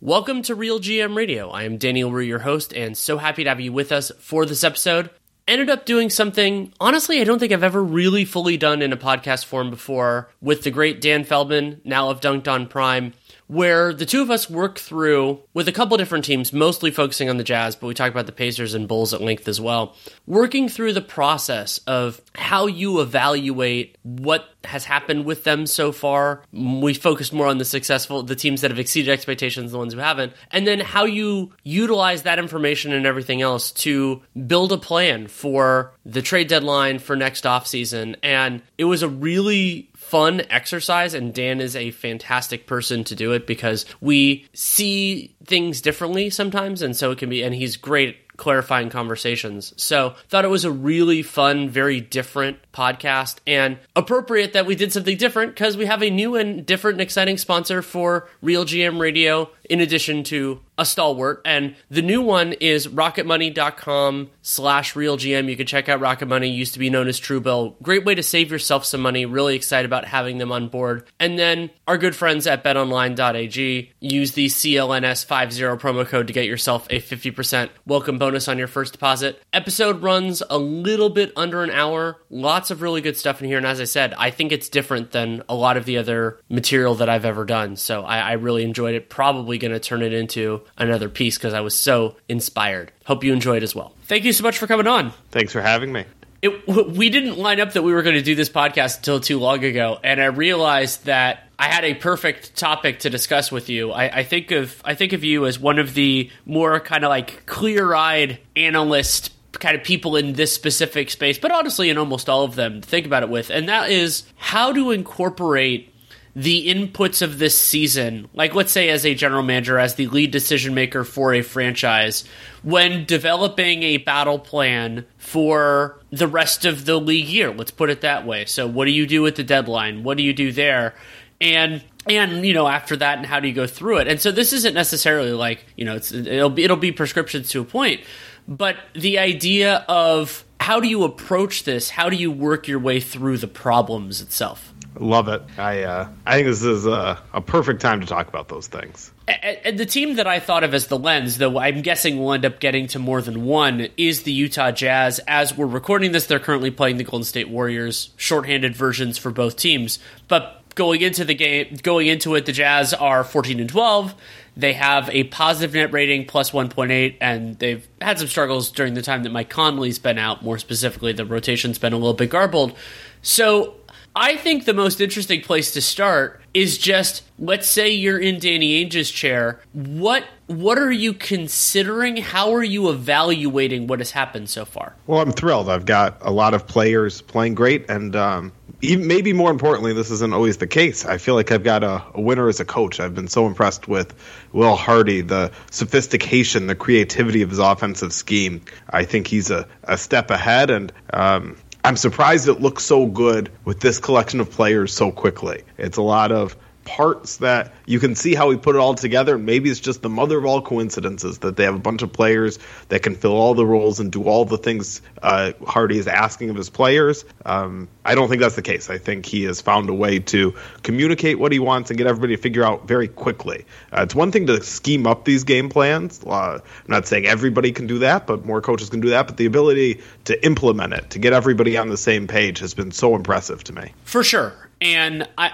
Welcome to Real GM Radio. I am Daniel Leroux, your host, and so happy to have you with us for this episode. Ended up doing something, honestly, I don't think I've ever really fully done in a podcast form before with the great Dan Feldman, now of Dunked on Prime where the two of us work through with a couple different teams, mostly focusing on the Jazz, but we talk about the Pacers and Bulls at length as well. Working through the process of how you evaluate what has happened with them so far. We focused more on the successful, the teams that have exceeded expectations, the ones who haven't, and then how you utilize that information and everything else to build a plan for the trade deadline for next offseason. And it was a really fun exercise and Dan is a fantastic person to do it because we see things differently sometimes and so it can be and he's great clarifying conversations. So, thought it was a really fun, very different podcast and appropriate that we did something different because we have a new and different and exciting sponsor for Real GM Radio in addition to a stalwart. And the new one is rocketmoney.com slash realgm. You can check out Rocket Money, used to be known as Truebill. Great way to save yourself some money. Really excited about having them on board. And then our good friends at betonline.ag. Use the CLNS50 promo code to get yourself a 50% welcome bonus on your first deposit. Episode runs a little bit under an hour. Lots of really good stuff in here. And as I said, I think it's different than a lot of the other material that I've ever done. So I, I really enjoyed it. Probably going to turn it into another piece because I was so inspired. Hope you enjoyed as well. Thank you so much for coming on. Thanks for having me. It, we didn't line up that we were going to do this podcast until too long ago, and I realized that I had a perfect topic to discuss with you. I, I think of I think of you as one of the more kind of like clear eyed analyst kind of people in this specific space, but honestly, in almost all of them, think about it with, and that is how to incorporate the inputs of this season, like let's say as a general manager, as the lead decision maker for a franchise, when developing a battle plan for the rest of the league year, let's put it that way. So, what do you do at the deadline? What do you do there? And and you know after that and how do you go through it and so this isn't necessarily like you know it's it'll be it'll be prescriptions to a point but the idea of how do you approach this how do you work your way through the problems itself Love it. I uh, I think this is a, a perfect time to talk about those things. And the team that I thought of as the lens, though I'm guessing we'll end up getting to more than one, is the Utah Jazz. As we're recording this, they're currently playing the Golden State Warriors, shorthanded versions for both teams. But going into the game, going into it, the Jazz are 14 and 12. They have a positive net rating plus 1.8, and they've had some struggles during the time that Mike Conley's been out. More specifically, the rotation's been a little bit garbled. So I think the most interesting place to start is just let's say you're in Danny Ainge's chair. What what are you considering? How are you evaluating what has happened so far? Well, I'm thrilled. I've got a lot of players playing great, and um, even, maybe more importantly, this isn't always the case. I feel like I've got a, a, winner as a coach. I've been so impressed with Will Hardy, the sophistication, the creativity of his offensive scheme. I think he's a, a step ahead, and um, I'm surprised it looks so good with this collection of players so quickly. It's a lot of parts that you can see how we put it all together. Maybe it's just the mother of all coincidences that they have a bunch of players that can fill all the roles and do all the things uh, Hardy is asking of his players. Um, I don't think that's the case. I think he has found a way to communicate what he wants and get everybody to figure out very quickly. Uh, it's one thing to scheme up these game plans. Uh, I'm not saying everybody can do that, but more coaches can do that. But the ability to implement it, to get everybody on the same page, has been so impressive to me. For sure. And I,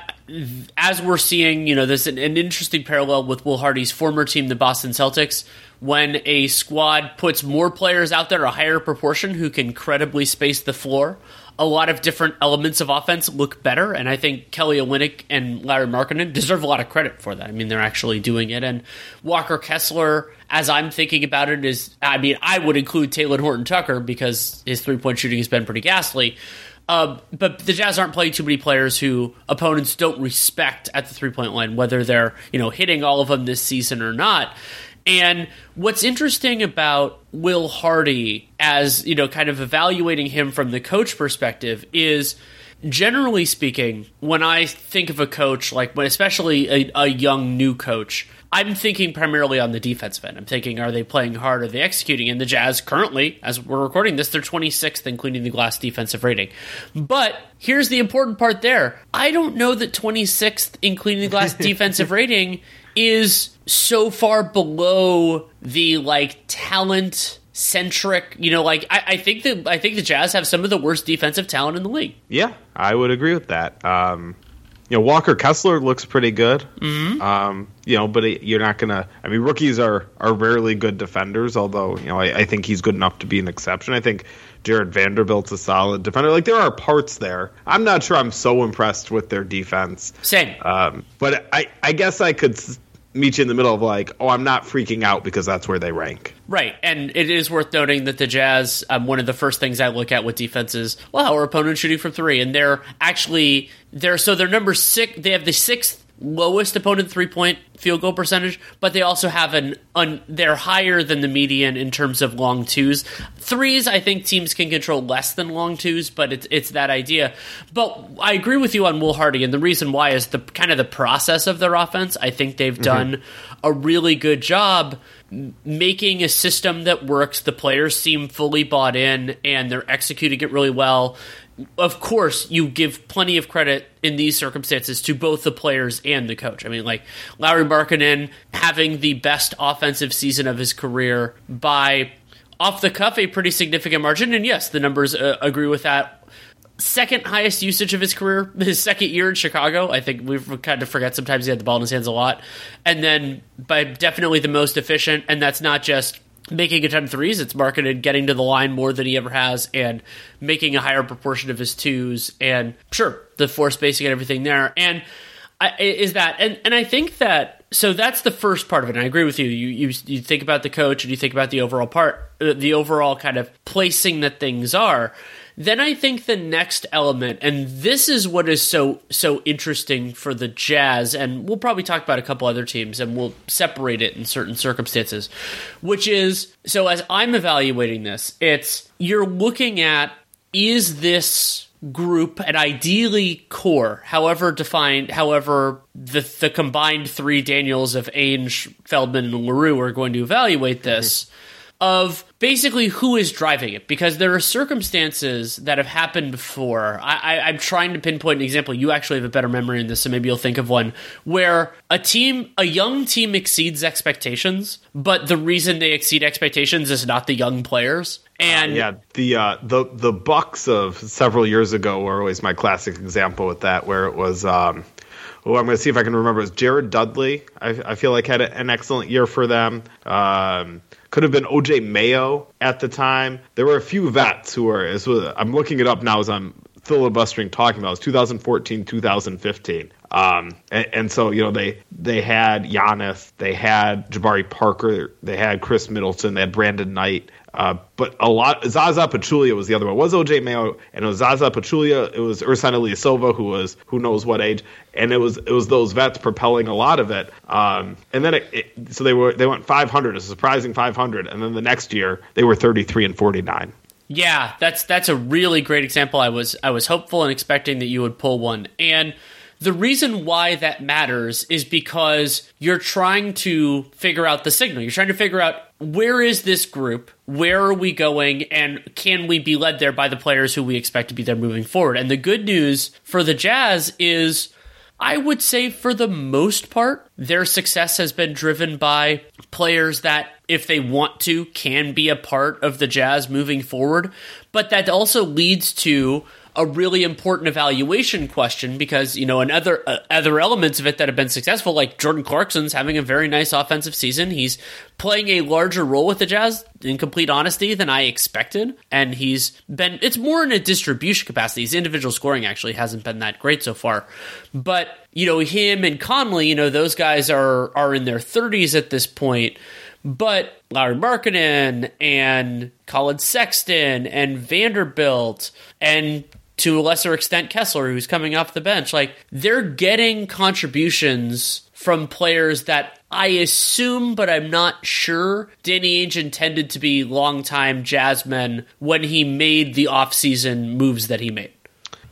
as we're seeing, you know, there's an, an, interesting parallel with Will Hardy's former team, the Boston Celtics, when a squad puts more players out there, a higher proportion who can credibly space the floor. A lot of different elements of offense look better, and I think Kelly Olynyk and Lauri Markkanen deserve a lot of credit for that. I mean, they're actually doing it. And Walker Kessler, as I'm thinking about it, is I mean, I would include Talen Horton Tucker because his three point shooting has been pretty ghastly Uh, but the Jazz aren't playing too many players who opponents don't respect at the three point line, whether they're you know hitting all of them this season or not. And what's interesting about Will Hardy, as you know, kind of evaluating him from the coach perspective, is generally speaking, when I think of a coach, like especially a, a, young new coach, I'm thinking primarily on the defensive end. I'm thinking, are they playing hard? Are they executing? And the Jazz currently, as we're recording this, they're 26th in cleaning the glass defensive rating. But here's the important part there. I don't know that 26th in cleaning the glass defensive rating is so far below the like talent centric. You know, like I, I, think the I think the Jazz have some of the worst defensive talent in the league. Yeah, I would agree with that. Um, you know, Walker Kessler looks pretty good. Mm-hmm. Um, you know, but you're not gonna. I mean, rookies are are rarely good defenders. Although you know, I, I think he's good enough to be an exception. I think Jarred Vanderbilt's a solid defender. Like there are parts there. I'm not sure I'm so impressed with their defense. Same. Um, but I I guess I could meet you in the middle of like, oh, I'm not freaking out because that's where they rank. Right, and it is worth noting that the Jazz, um, one of the first things I look at with defense is, well, how are opponents shooting from three? And they're actually they're so they're number six. They have the sixth lowest opponent three point field goal percentage, but they also have an un, they're higher than the median in terms of long twos. Threes, I think teams can control less than long twos, but it's it's that idea. But I agree with you on Will Hardy, and the reason why is the kind of the process of their offense. I think they've mm-hmm. done a really good job making a system that works. The players seem fully bought in, and they're executing it really well of course, you give plenty of credit in these circumstances to both the players and the coach. I mean, like Lauri Markkanen having the best offensive season of his career by off the cuff a pretty significant margin, and yes, the numbers uh, agree with that. Second highest usage of his career, his second year in Chicago. I think we kind of forget sometimes he had the ball in his hands a lot, and then by definitely the most efficient. And that's not just making a ton of threes. It's Markkanen getting to the line more than he ever has and making a higher proportion of his twos. And sure, the floor spacing and everything there. And I, is that and and I think that so that's the first part of it. And I agree with you. You you you think about the coach and you think about the overall part, uh, the overall kind of placing that things are. Then I think the next element, and this is what is so so interesting for the Jazz, and we'll probably talk about a couple other teams, and we'll separate it in certain circumstances. Which is so as I'm evaluating this, it's you're looking at is this group and ideally core, however defined, however the the combined three Daniels of Ainge, Feldman, and Leroux are going to evaluate this. Mm-hmm of basically who is driving it because there are circumstances that have happened before. I, am trying to pinpoint an example. You actually have a better memory in this, so maybe you'll think of one where a team, a young team, exceeds expectations, but the reason they exceed expectations is not the young players. And uh, yeah, the uh, the the Bucks of several years ago were always my classic example with that, where it was. Um, oh, I'm going to see if I can remember. It was Jared Dudley. I, I feel like had an excellent year for them. Um, could have been OJ Mayo at the time. There were a few vets who were. I'm looking it up now as I'm filibustering talking about. It was 2014, 2015. Um, and, and, so you know they they had Giannis, they had Jabari Parker, they had Khris Middleton, they had Brandon Knight. Uh, but a lot Zaza Pachulia was the other one. It was OJ Mayo and it was Zaza Pachulia. It was Ersan Ilyasova who was who knows what age, and it was it was those vets propelling a lot of it. Um, and then it, it, so they were they went 500, a surprising 500, and then the next year they were 33 and 49. Yeah, that's that's a really great example. I was I was hopeful and expecting that you would pull one, and the reason why that matters is because you're trying to figure out the signal. You're trying to figure out where is this group? Where are we going? And can we be led there by the players who we expect to be there moving forward? And the good news for the Jazz is I would say for the most part, their success has been driven by players that, if they want to, can be a part of the Jazz moving forward. But that also leads to a really important evaluation question because you know and other uh, other elements of it that have been successful like Jordan Clarkson's having a very nice offensive season. He's playing a larger role with the Jazz in complete honesty than I expected. And he's been it's more in a distribution capacity. His individual scoring actually hasn't been that great so far. But you know him and Conley you know those guys are are in their 30s at this point. But Lauri Markkanen and Colin Sexton and Vanderbilt and to a lesser extent Kessler, who's coming off the bench. Like they're getting contributions from players that I assume, but I'm not sure, Danny Ainge intended to be longtime Jazzmen when he made the offseason moves that he made.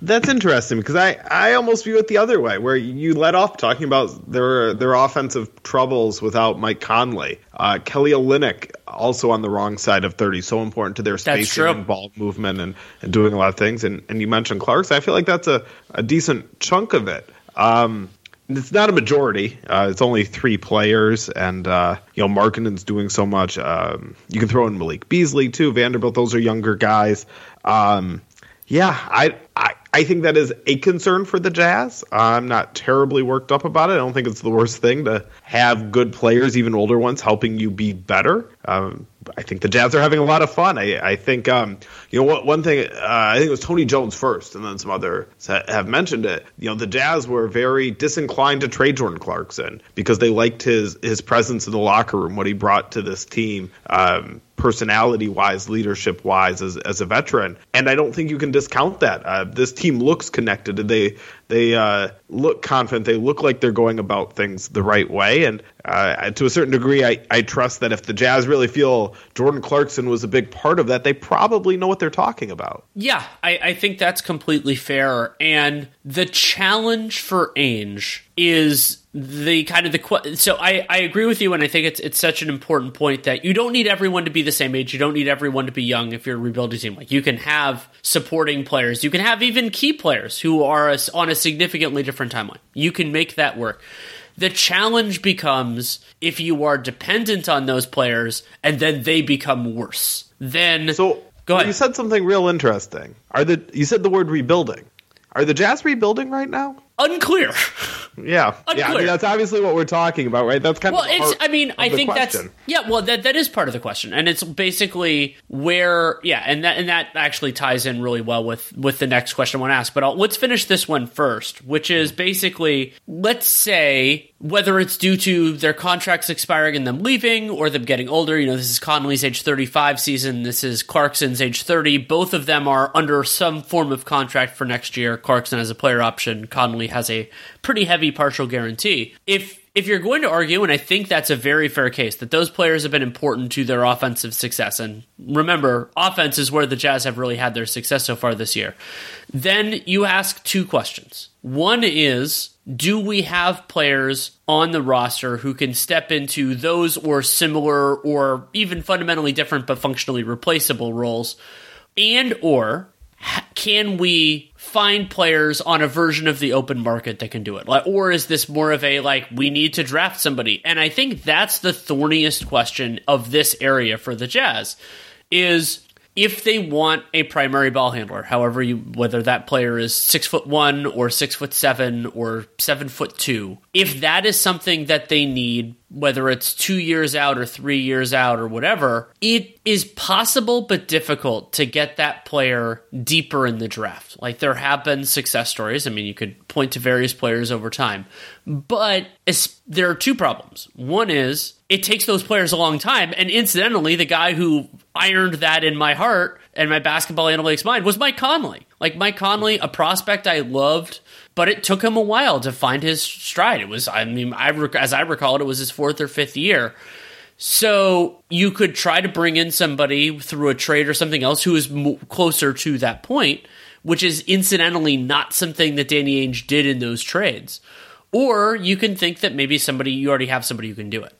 That's interesting because I, I almost view it the other way, where you let off talking about their their offensive troubles without Mike Conley. Uh, Kelly Olynyk also on the wrong side of thirty, so important to their spacing and ball movement and, and doing a lot of things. And and you mentioned Clark's, I feel like that's a, a decent chunk of it. Um, it's not a majority. Uh, it's only three players, and uh, you know Markkanen's doing so much. Um, you can throw in Malik Beasley too, Vanderbilt. Those are younger guys. Um, yeah, I, I I think that is a concern for the Jazz. I'm not terribly worked up about it. I don't think it's the worst thing to have good players, even older ones, helping you be better. Um, I think the Jazz are having a lot of fun. I, I think, um, you know, what, one thing, uh, I think it was Tony Jones first, and then some others have mentioned it. You know, the Jazz were very disinclined to trade Jordan Clarkson because they liked his, his presence in the locker room, what he brought to this team. Um, personality wise, leadership wise, as, as a veteran. And I don't think you can discount that. Uh, this team looks connected. They they uh, look confident. They look like they're going about things the right way. And uh, to a certain degree, I, I trust that if the Jazz really feel Jordan Clarkson was a big part of that, they probably know what they're talking about. Yeah, I, I think that's completely fair. And the challenge for Ainge is the kind of the so I, I agree with you and I think it's it's such an important point that you don't need everyone to be the same age you don't need everyone to be young if you're a rebuilding team like you can have supporting players you can have even key players who are on a significantly different timeline. You can make that work. The challenge becomes if you are dependent on those players and then they become worse. Then so go ahead. you said something real interesting. Are the you said the word rebuilding. Are the Jazz rebuilding right now? Unclear. Yeah, Unclear. yeah. I mean, that's obviously what we're talking about, right? That's kind well, of well. it's. I mean, I think question. that's yeah. Well, that that is part of the question, and it's basically where yeah, and that and that actually ties in really well with with the next question I want to ask. But I'll, let's finish this one first, which is basically let's say whether it's due to their contracts expiring and them leaving or them getting older. You know, this is Conley's age 35 season. This is Clarkson's age 30. Both of them are under some form of contract for next year. Clarkson has a player option. Conley has a pretty heavy partial guarantee. If if you're going to argue, and I think that's a very fair case, that those players have been important to their offensive success, and remember, offense is where the Jazz have really had their success so far this year, then you ask two questions. One is, do we have players on the roster who can step into those or similar or even fundamentally different but functionally replaceable roles? And or can we find players on a version of the open market that can do it? Or is this more of a like we need to draft somebody? And I think that's the thorniest question of this area for the Jazz is if they want a primary ball handler, however you whether that player is six foot one or six foot seven or seven foot two, if that is something that they need, whether it's two years out or three years out or whatever, it is possible but difficult to get that player deeper in the draft. Like there have been success stories. I mean, you could point to various players over time, but there are two problems. One is it takes those players a long time. And incidentally, the guy who ironed that in my heart and my basketball analytics mind was Mike Conley. Like Mike Conley, a prospect I loved, but it took him a while to find his stride. It was, I mean, I as I recall it, it was his fourth or fifth year. So you could try to bring in somebody through a trade or something else who is mo- closer to that point, which is incidentally not something that Danny Ainge did in those trades. Or you can think that maybe somebody you already have somebody who can do it.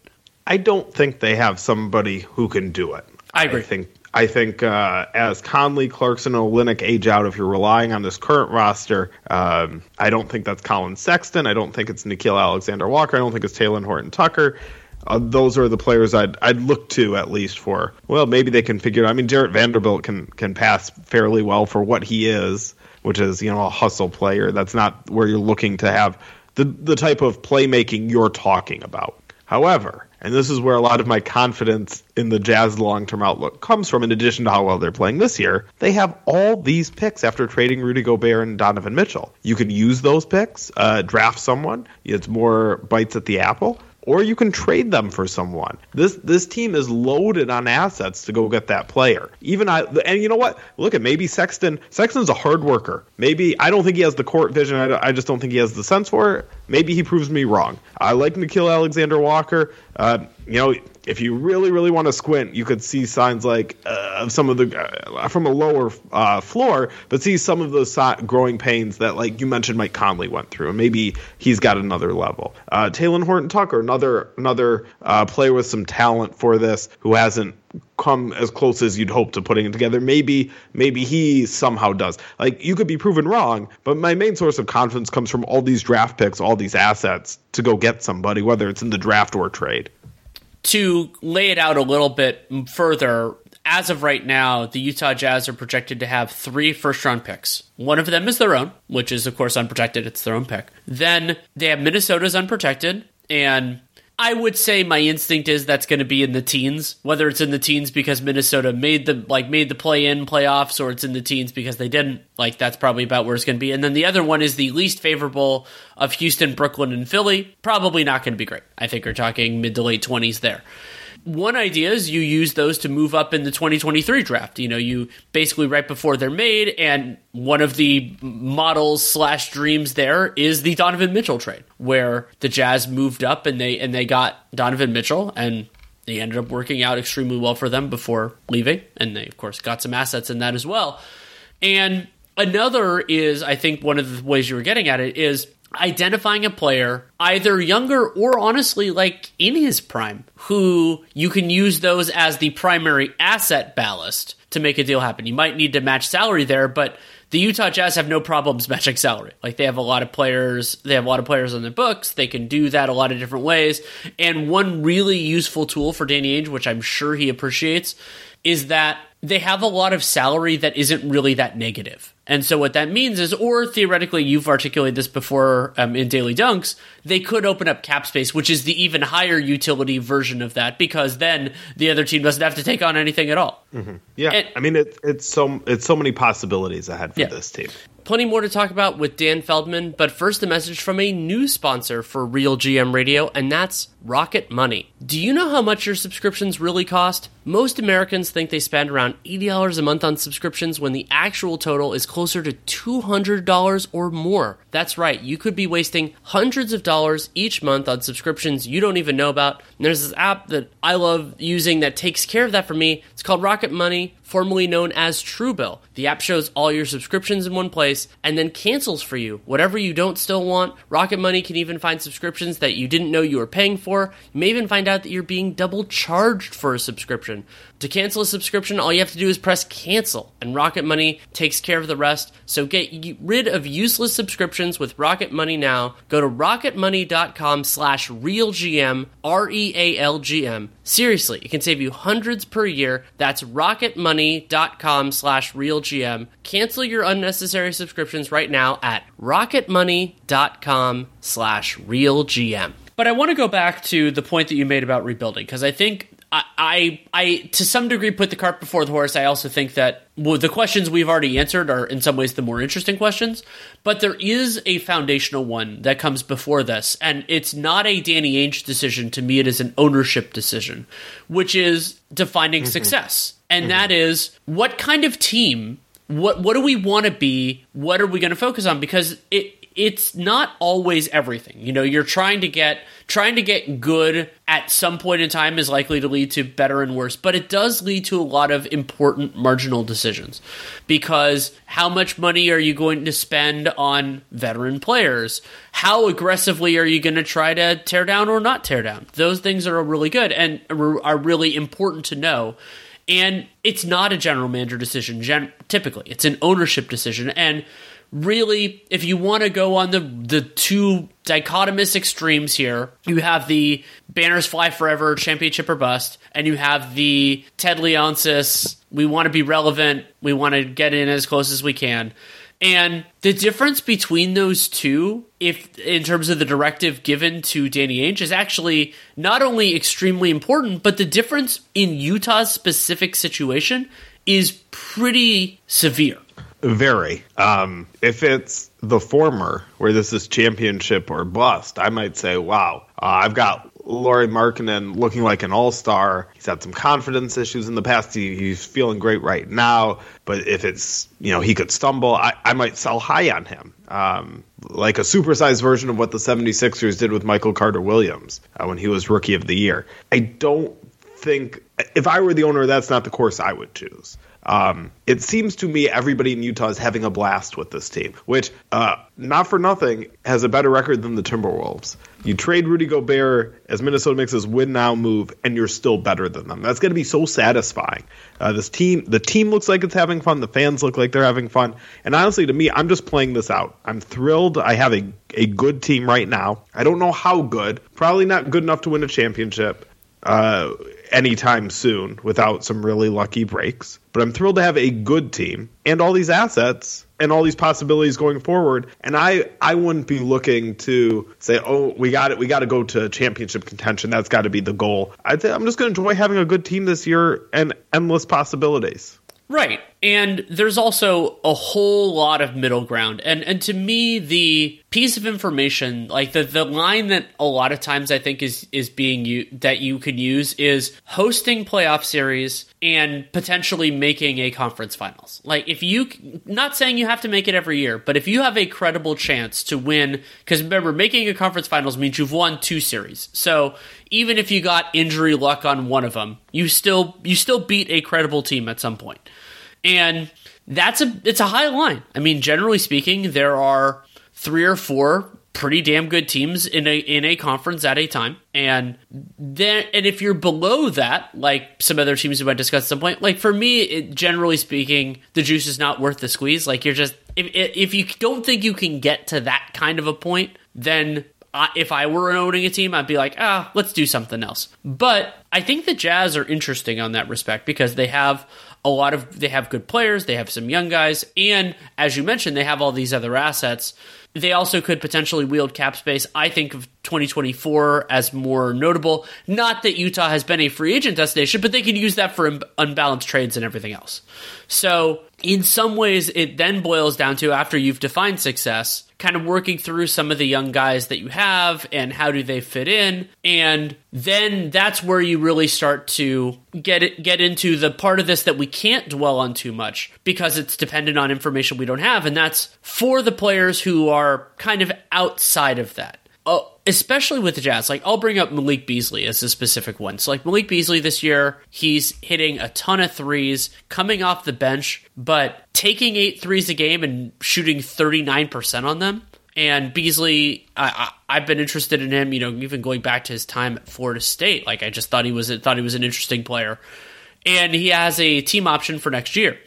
I don't think they have somebody who can do it. I agree. I think I think uh, as Conley, Clarkson, and Olynyk age out, if you're relying on this current roster, um, I don't think that's Colin Sexton. I don't think it's Nickeil Alexander Walker. I don't think it's Talen Horton Tucker. Uh, those are the players I'd I'd look to at least for. Well, maybe they can figure. I mean, Jarred Vanderbilt can can pass fairly well for what he is, which is you know a hustle player. That's not where you're looking to have the the type of playmaking you're talking about. However, and this is where a lot of my confidence in the Jazz long term outlook comes from, in addition to how well they're playing this year. They have all these picks after trading Rudy Gobert and Donovan Mitchell. You can use those picks, uh, draft someone. It's more bites at the apple. or you can trade them for someone. This this team is loaded on assets to go get that player. Even I and you know what? Look at maybe Sexton. Sexton's a hard worker. Maybe I don't think he has the court vision. I, I just don't think he has the sense for it. Maybe he proves me wrong. I like Nickeil Alexander Walker. Uh, you know, if you really, really want to squint, you could see signs like uh, of some of the uh, from a lower uh, floor, but see some of those growing pains that, like you mentioned, Mike Conley went through, and maybe he's got another level. Uh, Talen Horton Tucker, another another uh, player with some talent for this, who hasn't come as close as you'd hope to putting it together. Maybe maybe he somehow does. Like you could be proven wrong, but my main source of confidence comes from all these draft picks, all these assets to go get somebody, whether it's in the draft or trade. To lay it out a little bit further, as of right now, the Utah Jazz are projected to have three first round picks. One of them is their own, which is, of course, unprotected. It's their own pick. Then they have Minnesota's unprotected, and I would say my instinct is that's going to be in the teens. Whether it's in the teens because Minnesota made the like made the play in playoffs, or it's in the teens because they didn't. Like that's probably about where it's going to be. And then the other one is the least favorable of Houston, Brooklyn, and Philly. Probably not going to be great. I think we're talking mid to late twenties there one idea is you use those to move up in the 2023 draft. You know, you basically right before they're made, and one of the models slash dreams there is the Donovan Mitchell trade, where the Jazz moved up and they and they got Donovan Mitchell, and they ended up working out extremely well for them before leaving, and they of course got some assets in that as well. And another is, I think, one of the ways you were getting at it is identifying a player either younger or honestly like in his prime who you can use those as the primary asset ballast to make a deal happen. You might need to match salary there, but the Utah Jazz have no problems matching salary. Like they have a lot of players, they have a lot of players on their books. They can do that a lot of different ways. And one really useful tool for Danny Ainge, which I'm sure he appreciates, is that they have a lot of salary that isn't really that negative. And so what that means is, or theoretically, you've articulated this before um, in Daily Dunks, they could open up cap space, which is the even higher utility version of that, because then the other team doesn't have to take on anything at all. Mm-hmm. Yeah, and, I mean, it, it's so it's so many possibilities ahead for yeah. this team. Plenty more to talk about with Dan Feldman, but first a message from a new sponsor for Real GM Radio, and that's Rocket Money. Do you know how much your subscriptions really cost? Most Americans think they spend around $80 a month on subscriptions when the actual total is closer to $200 or more. That's right, you could be wasting hundreds of dollars each month on subscriptions you don't even know about. And there's this app that I love using that takes care of that for me. It's called Rocket Money formerly known as Truebill. The app shows all your subscriptions in one place and then cancels for you whatever you don't still want. Rocket Money can even find subscriptions that you didn't know you were paying for. You may even find out that you're being double charged for a subscription. To cancel a subscription, all you have to do is press cancel, and Rocket Money takes care of the rest. So get rid of useless subscriptions with Rocket Money now. Go to rocketmoney.com slash realgm, R-E-A-L-G-M. Seriously, it can save you hundreds per year. That's rocketmoney.com slash realgm. Cancel your unnecessary subscriptions right now at rocketmoney.com slash realgm. But I want to go back to the point that you made about rebuilding because I think I, I, I, to some degree, put the cart before the horse. I also think that well, the questions we've already answered are, in some ways, the more interesting questions. But there is a foundational one that comes before this, and it's not a Danny Ainge decision. To me, it is an ownership decision, which is defining mm-hmm. success, and mm-hmm. that is what kind of team. What what do we want to be? What are we going to focus on? Because it it's not always everything. You know, you're trying to get trying to get good at some point in time is likely to lead to better and worse, but it does lead to a lot of important marginal decisions. Because how much money are you going to spend on veteran players? How aggressively are you going to try to tear down or not tear down? Those things are really good and are really important to know. And it's not a general manager decision, gen- typically. It's an ownership decision. And really, if you want to go on the the two dichotomous extremes here, you have the banners fly forever, championship or bust, and you have the Ted Leonsis. We want to be relevant. We want to get in as close as we can. And the difference between those two, if in terms of the directive given to Danny Ainge, is actually not only extremely important, but the difference in Utah's specific situation is pretty severe. Very. Um, if it's the former, where this is championship or bust, I might say, wow, uh, I've got Lauri Markkanen looking like an all star. He's had some confidence issues in the past. He, he's feeling great right now. But if it's, you know, he could stumble, I, I might sell high on him. Um, like a supersized version of what the 76ers did with Michael Carter Williams uh, when he was rookie of the year. I don't think, if I were the owner, that's not the course I would choose. Um, it seems to me everybody in Utah is having a blast with this team, which, uh, not for nothing, has a better record than the Timberwolves. You trade Rudy Gobert as Minnesota makes this win now move, and you're still better than them. That's going to be so satisfying. Uh, this team, the team looks like it's having fun. The fans look like they're having fun. And honestly, to me, I'm just playing this out. I'm thrilled. I have a a good team right now. I don't know how good. Probably not good enough to win a championship. Uh, anytime soon without some really lucky breaks. But I'm thrilled to have a good team and all these assets and all these possibilities going forward. And I, I wouldn't be looking to say, oh, we got it, we got to go to championship contention. That's got to be the goal. I th- I'm just going to enjoy having a good team this year and endless possibilities. Right. And there's also a whole lot of middle ground. And and to me the piece of information, like the the line that a lot of times I think is is being u- that you can use is hosting playoff series and potentially making a conference finals. Like if you not saying you have to make it every year, but if you have a credible chance to win cuz remember making a conference finals means you've won two series. So even if you got injury luck on one of them, you still you still beat a credible team at some. And that's a it's a high line. I mean, generally speaking, there are three or four pretty damn good teams in a in a conference at a time. And then and if you're below that, like some other teams we might discuss at some point, like for me, it, generally speaking, the juice is not worth the squeeze. Like you're just if if you don't think you can get to that kind of a point, then if I were owning a team, I'd be like, ah, let's do something else. But I think the Jazz are interesting on that respect because they have a lot of they have good players, they have some young guys, and as you mentioned, they have all these other assets. They also could potentially wield cap space. I think of 2024 as more notable. Not that Utah has been a free agent destination, but they can use that for unbalanced trades and everything else. So, in some ways, it then boils down to after you've defined success, kind of working through some of the young guys that you have and how do they fit in. And then that's where you really start to get it get into the part of this that we can't dwell on too much because it's dependent on information we don't have. And that's for the players who are kind of outside of that. Oh, especially with the Jazz. Like, I'll bring up Malik Beasley as a specific one. So, like, Malik Beasley this year, he's hitting a ton of threes, coming off the bench, but taking eight threes a game and shooting 39% on them. And Beasley, I, I, have been interested in him. You know, even going back to his time at Florida State, like I just thought he was thought he was an interesting player, and he has a team option for next year.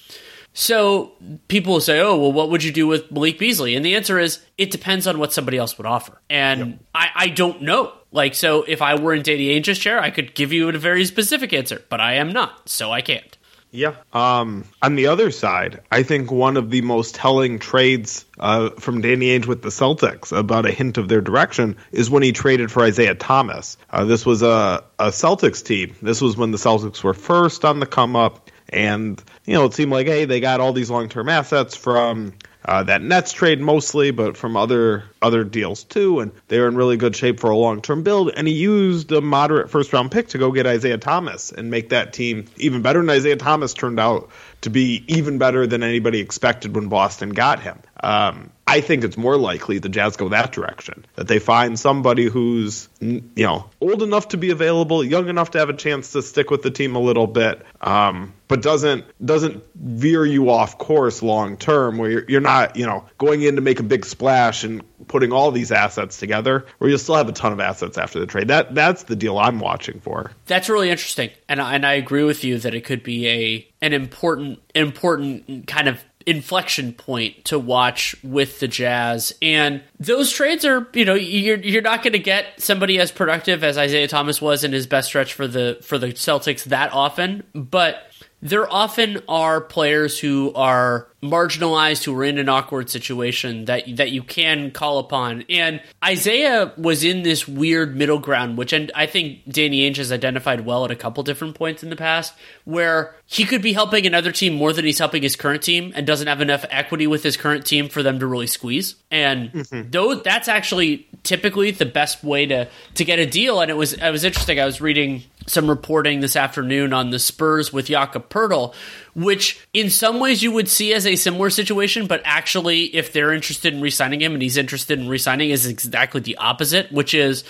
So people will say, "Oh, well, what would you do with Malik Beasley?" And the answer is, it depends on what somebody else would offer, and yep. I, I don't know. Like, so if I were in Danny Ainge's chair, I could give you a very specific answer, but I am not, so I can't. Yeah. Um, on the other side, I think one of the most telling trades uh, from Danny Ainge with the Celtics about a hint of their direction is when he traded for Isaiah Thomas. Uh, this was a, a Celtics team. This was when the Celtics were first on the come up. And, you know, it seemed like, hey, they got all these long term assets from uh, that Nets trade mostly, but from other other deals too, and they were in really good shape for a long term build. And he used a moderate first round pick to go get Isaiah Thomas and make that team even better. And Isaiah Thomas turned out to be even better than anybody expected when Boston got him. Um, I think it's more likely the Jazz go that direction. That they find somebody who's you know old enough to be available, young enough to have a chance to stick with the team a little bit, um, but doesn't doesn't veer you off course long term, where you're, you're not you know going in to make a big splash and putting all these assets together, where you'll still have a ton of assets after the trade. That that's the deal I'm watching for. That's really interesting, and and I agree with you that it could be a an important important kind of inflection point to watch with the Jazz. And those trades are, you know, you're you're not going to get somebody as productive as Isaiah Thomas was in his best stretch for the for the Celtics that often, but there often are players who are marginalized who are in an awkward situation that that you can call upon. And Isaiah was in this weird middle ground, which and I think Danny Ainge has identified well at a couple different points in the past, where he could be helping another team more than he's helping his current team, and doesn't have enough equity with his current team for them to really squeeze. And mm-hmm. though that's actually typically the best way to to get a deal. And it was it was interesting. I was reading some reporting this afternoon on the Spurs with Jakob Poeltl, which in some ways you would see as a similar situation, but actually, if they're interested in re-signing him and he's interested in re-signing, is exactly the opposite, which is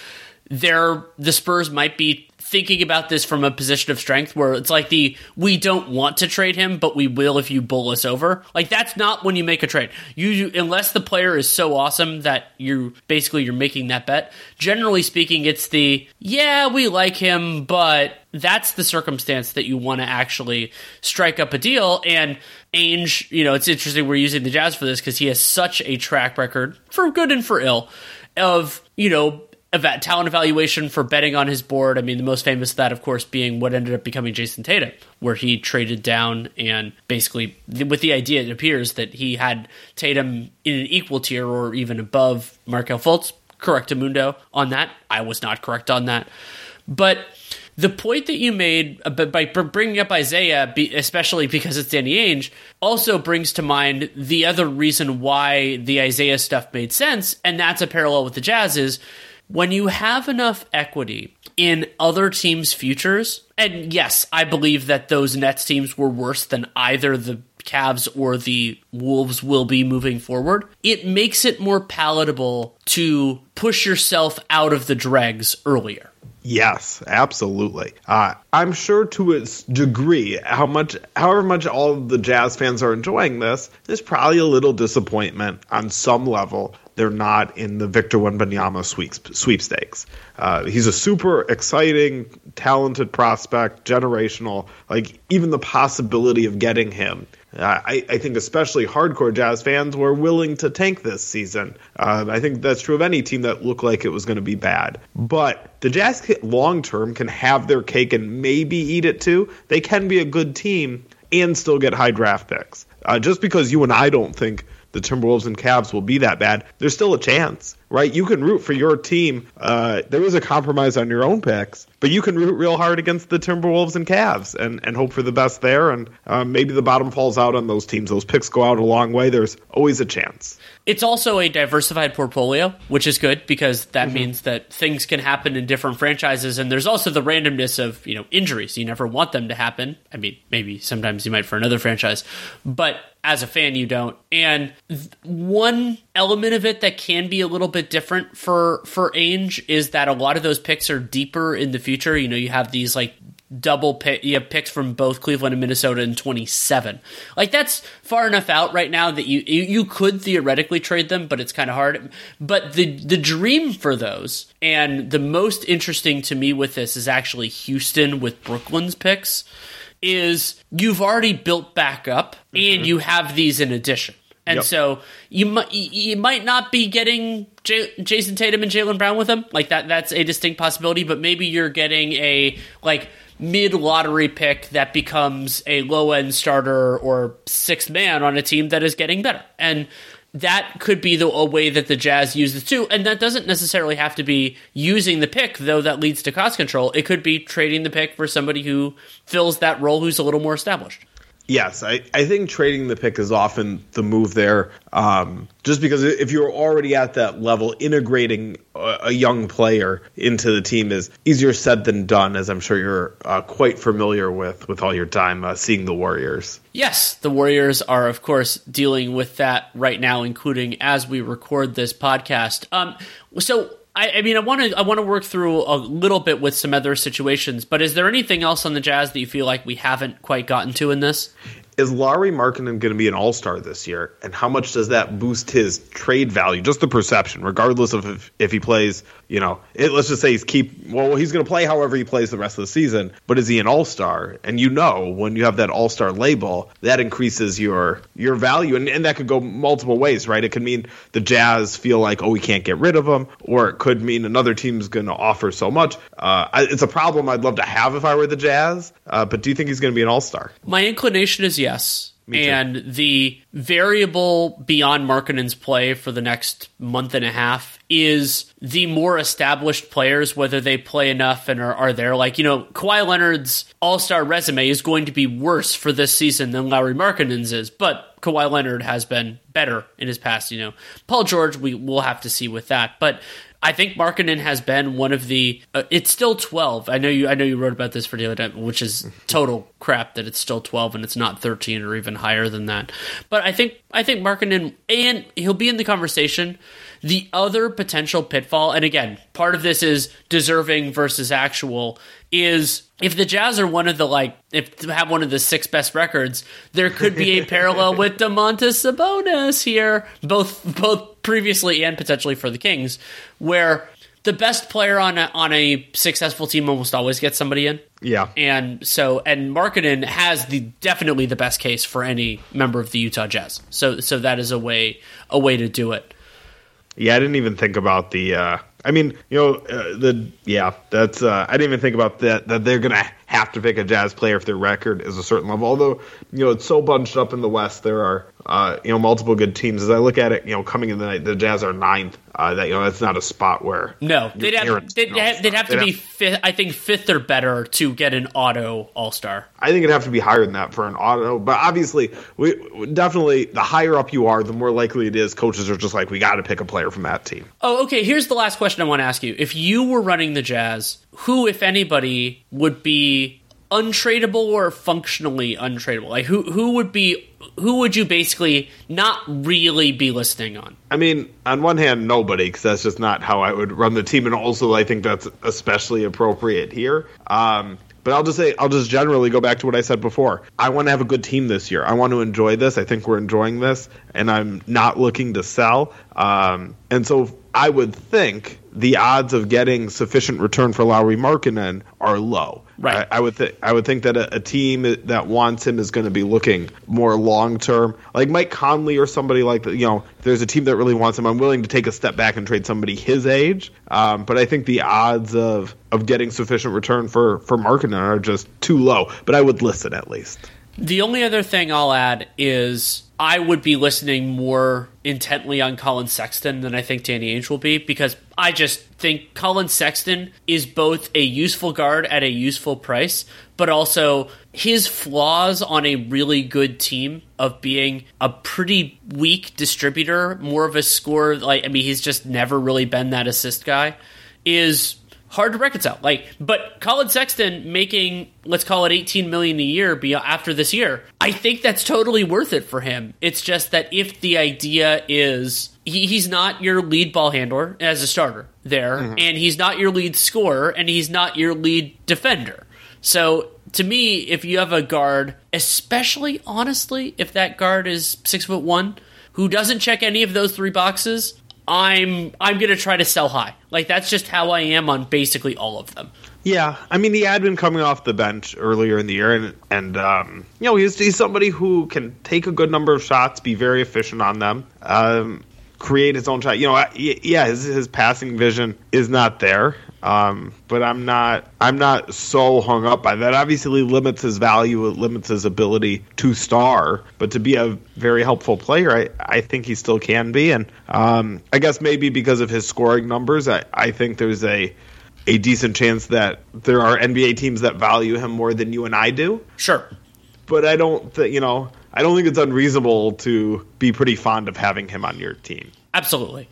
they're the Spurs might be thinking about this from a position of strength where it's like the we don't want to trade him but we will if you bull us over. Like that's not when you make a trade. You, you unless the player is so awesome that you basically you're making that bet. Generally speaking it's the yeah we like him but that's the circumstance that you want to actually strike up a deal. And Ainge, you know, it's interesting we're using the Jazz for this because he has such a track record for good and for ill of, you know, eva- talent evaluation for betting on his board. I mean, the most famous of that, of course, being what ended up becoming Jayson Tatum, where he traded down and basically, with the idea, it appears that he had Tatum in an equal tier or even above Markelle Fultz. Correct Mundo on that. I was not correct on that. But the point that you made by bringing up Isaiah, especially because it's Danny Ainge, also brings to mind the other reason why the Isaiah stuff made sense, and that's a parallel with the Jazz is when you have enough equity in other teams' futures, and yes, I believe that those Nets teams were worse than either the Cavs or the Wolves will be moving forward, it makes it more palatable to push yourself out of the dregs earlier. Yes, absolutely. Uh, I'm sure to its degree, how much, however much all the Jazz fans are enjoying this, there's probably a little disappointment on some level they're not in the Victor Wembanyama sweepstakes. Uh, he's a super exciting, talented prospect, generational. Like even the possibility of getting him, uh, I, I, think especially hardcore Jazz fans were willing to tank this season. Uh, I think that's true of any team that looked like it was going to be bad. But the Jazz long term can have their cake and maybe eat it too. They can be a good team and still get high draft picks. Uh, just because you and I don't think the Timberwolves and Cavs will be that bad, there's still a chance, right? You can root for your team. Uh, there was a compromise on your own picks, but you can root real hard against the Timberwolves and Cavs and, and hope for the best there. And uh, maybe the bottom falls out on those teams. Those picks go out a long way. There's always a chance. It's also a diversified portfolio, which is good because that mm-hmm. means that things can happen in different franchises, and there's also the randomness of you know injuries. You never want them to happen. I mean, maybe sometimes you might for another franchise, but as a fan, you don't. And th- one element of it that can be a little bit different for for Ainge is that a lot of those picks are deeper in the future. You know, you have these like double pick you have picks from both Cleveland and Minnesota in 27. Like that's far enough out right now that you you, you could theoretically trade them, but it's kind of hard. But the the dream for those and the most interesting to me with this is actually Houston with Brooklyn's picks is you've already built back up mm-hmm. and you have these in addition. And yep. so you might you might not be getting J- Jayson Tatum and Jaylen Brown with them like that. That's a distinct possibility. But maybe you're getting a like mid lottery pick that becomes a low end starter or sixth man on a team that is getting better. And that could be the a way that the Jazz use this too. And that doesn't necessarily have to be using the pick, though that leads to cost control. It could be trading the pick for somebody who fills that role who's a little more established. Yes, I, I think trading the pick is often the move there. Um, just because if you're already at that level, integrating a, a, young player into the team is easier said than done, as I'm sure you're uh, quite familiar with with all your time uh, seeing the Warriors. Yes, the Warriors are, of course, dealing with that right now, including as we record this podcast. Um, so I, I, mean, I want to I want to work through a little bit with some other situations, but is there anything else on the Jazz that you feel like we haven't quite gotten to in this? is Lauri Markkanen going to be an All Star this year, and how much does that boost his trade value? Just the perception, regardless of if, if he plays. You know, it, let's just say he's keep well, he's going to play however he plays the rest of the season. But is he an All Star? And you know, when you have that All Star label, that increases your your value, and, and that could go multiple ways, right? It could mean the Jazz feel like, oh, we can't get rid of him, or it could mean another team's going to offer so much. Uh, it's a problem I'd love to have if I were the Jazz. Uh, but do you think he's going to be an All Star? My inclination is yes. And the variable beyond Markkanen's play for the next month and a half is the more established players, whether they play enough and are, are there. Like, you know, Kawhi Leonard's all star resume is going to be worse for this season than Lauri Markkanen's is, but Kawhi Leonard has been better in his past, you know. Paul George, we will have to see with that. But I think Markkanen has been one of the. Uh, it's still twelve. I know you. I know you wrote about this for Daily time, which is total crap that it's still twelve and it's not thirteen or even higher than that. But I think I think Markkanen and he'll be in the conversation. The other potential pitfall, and again, part of this is deserving versus actual, is if the Jazz are one of the like if to have one of the six best records, there could be a parallel with Domantas Sabonis here, both both previously and potentially for the Kings, where the best player on a, on a successful team almost always gets somebody in. Yeah. And so and Markkanen has the definitely the best case for any member of the Utah Jazz. So so that is a way a way to do it. Yeah, I didn't even think about the. Uh, I mean, you know, uh, the yeah, that's. Uh, I didn't even think about that. That they're gonna have to pick a Jazz player if their record is a certain level. Although, you know, it's so bunched up in the West, there are uh, you know multiple good teams. As I look at it, you know, coming in the night, the Jazz are ninth. Uh, that you know, that's not a spot where no, they'd have, they'd, have, they'd have to They'd be fifth. I think fifth or better to get an auto All Star. I think it'd have to be higher than that for an auto. But obviously, we definitely the higher up you are, the more likely it is coaches are just like, we got to pick a player from that team. Oh, okay. Here's the last question I want to ask you: If you were running the Jazz, who, if anybody, would be untradeable or functionally untradeable? Like who who would be who would you basically not really be listening on? I mean, on one hand, nobody, because that's just not how I would run the team, and also I think that's especially appropriate here. Um, but I'll just say, I'll just generally go back to what I said before. I want to have a good team this year. I want to enjoy this. I think we're enjoying this, and I'm not looking to sell. Um, and so I would think the odds of getting sufficient return for Lauri Markkanen are low. Right. I, I would think I would think that a, a team that wants him is going to be looking more long term, like Mike Conley or somebody like that. You know, if there's a team that really wants him, I'm willing to take a step back and trade somebody his age. Um, but I think the odds of of getting sufficient return for for Markkanen are just too low. But I would listen at least. The only other thing I'll add is I would be listening more intently on Collin Sexton than I think Danny Ainge will be because I just think Collin Sexton is both a useful guard at a useful price, but also his flaws on a really good team of being a pretty weak distributor, more of a scorer. Like I mean, he's just never really been that assist guy. Is hard to reconcile. Like, but Collin Sexton making let's call it 18 million a year be after this year. I think that's totally worth it for him. It's just that if the idea is he, he's not your lead ball handler as a starter there, mm-hmm. and he's not your lead scorer, and he's not your lead defender. So to me, if you have a guard, especially honestly, if that guard is six foot one, who doesn't check any of those three boxes, I'm I'm gonna try to sell high. Like that's just how I am on basically all of them. Yeah, I mean he had been coming off the bench earlier in the year, and and um, you know he's he's somebody who can take a good number of shots, be very efficient on them, um, create his own shot. You know, yeah, his his passing vision is not there. Um, but I'm not I'm not so hung up by that. Obviously limits his value, it limits his ability to star, but to be a very helpful player, I, I think he still can be. And um, I guess maybe because of his scoring numbers, I, I think there's a a decent chance that there are NBA teams that value him more than you and I do. Sure. But I don't think you know I don't think it's unreasonable to be pretty fond of having him on your team. Absolutely.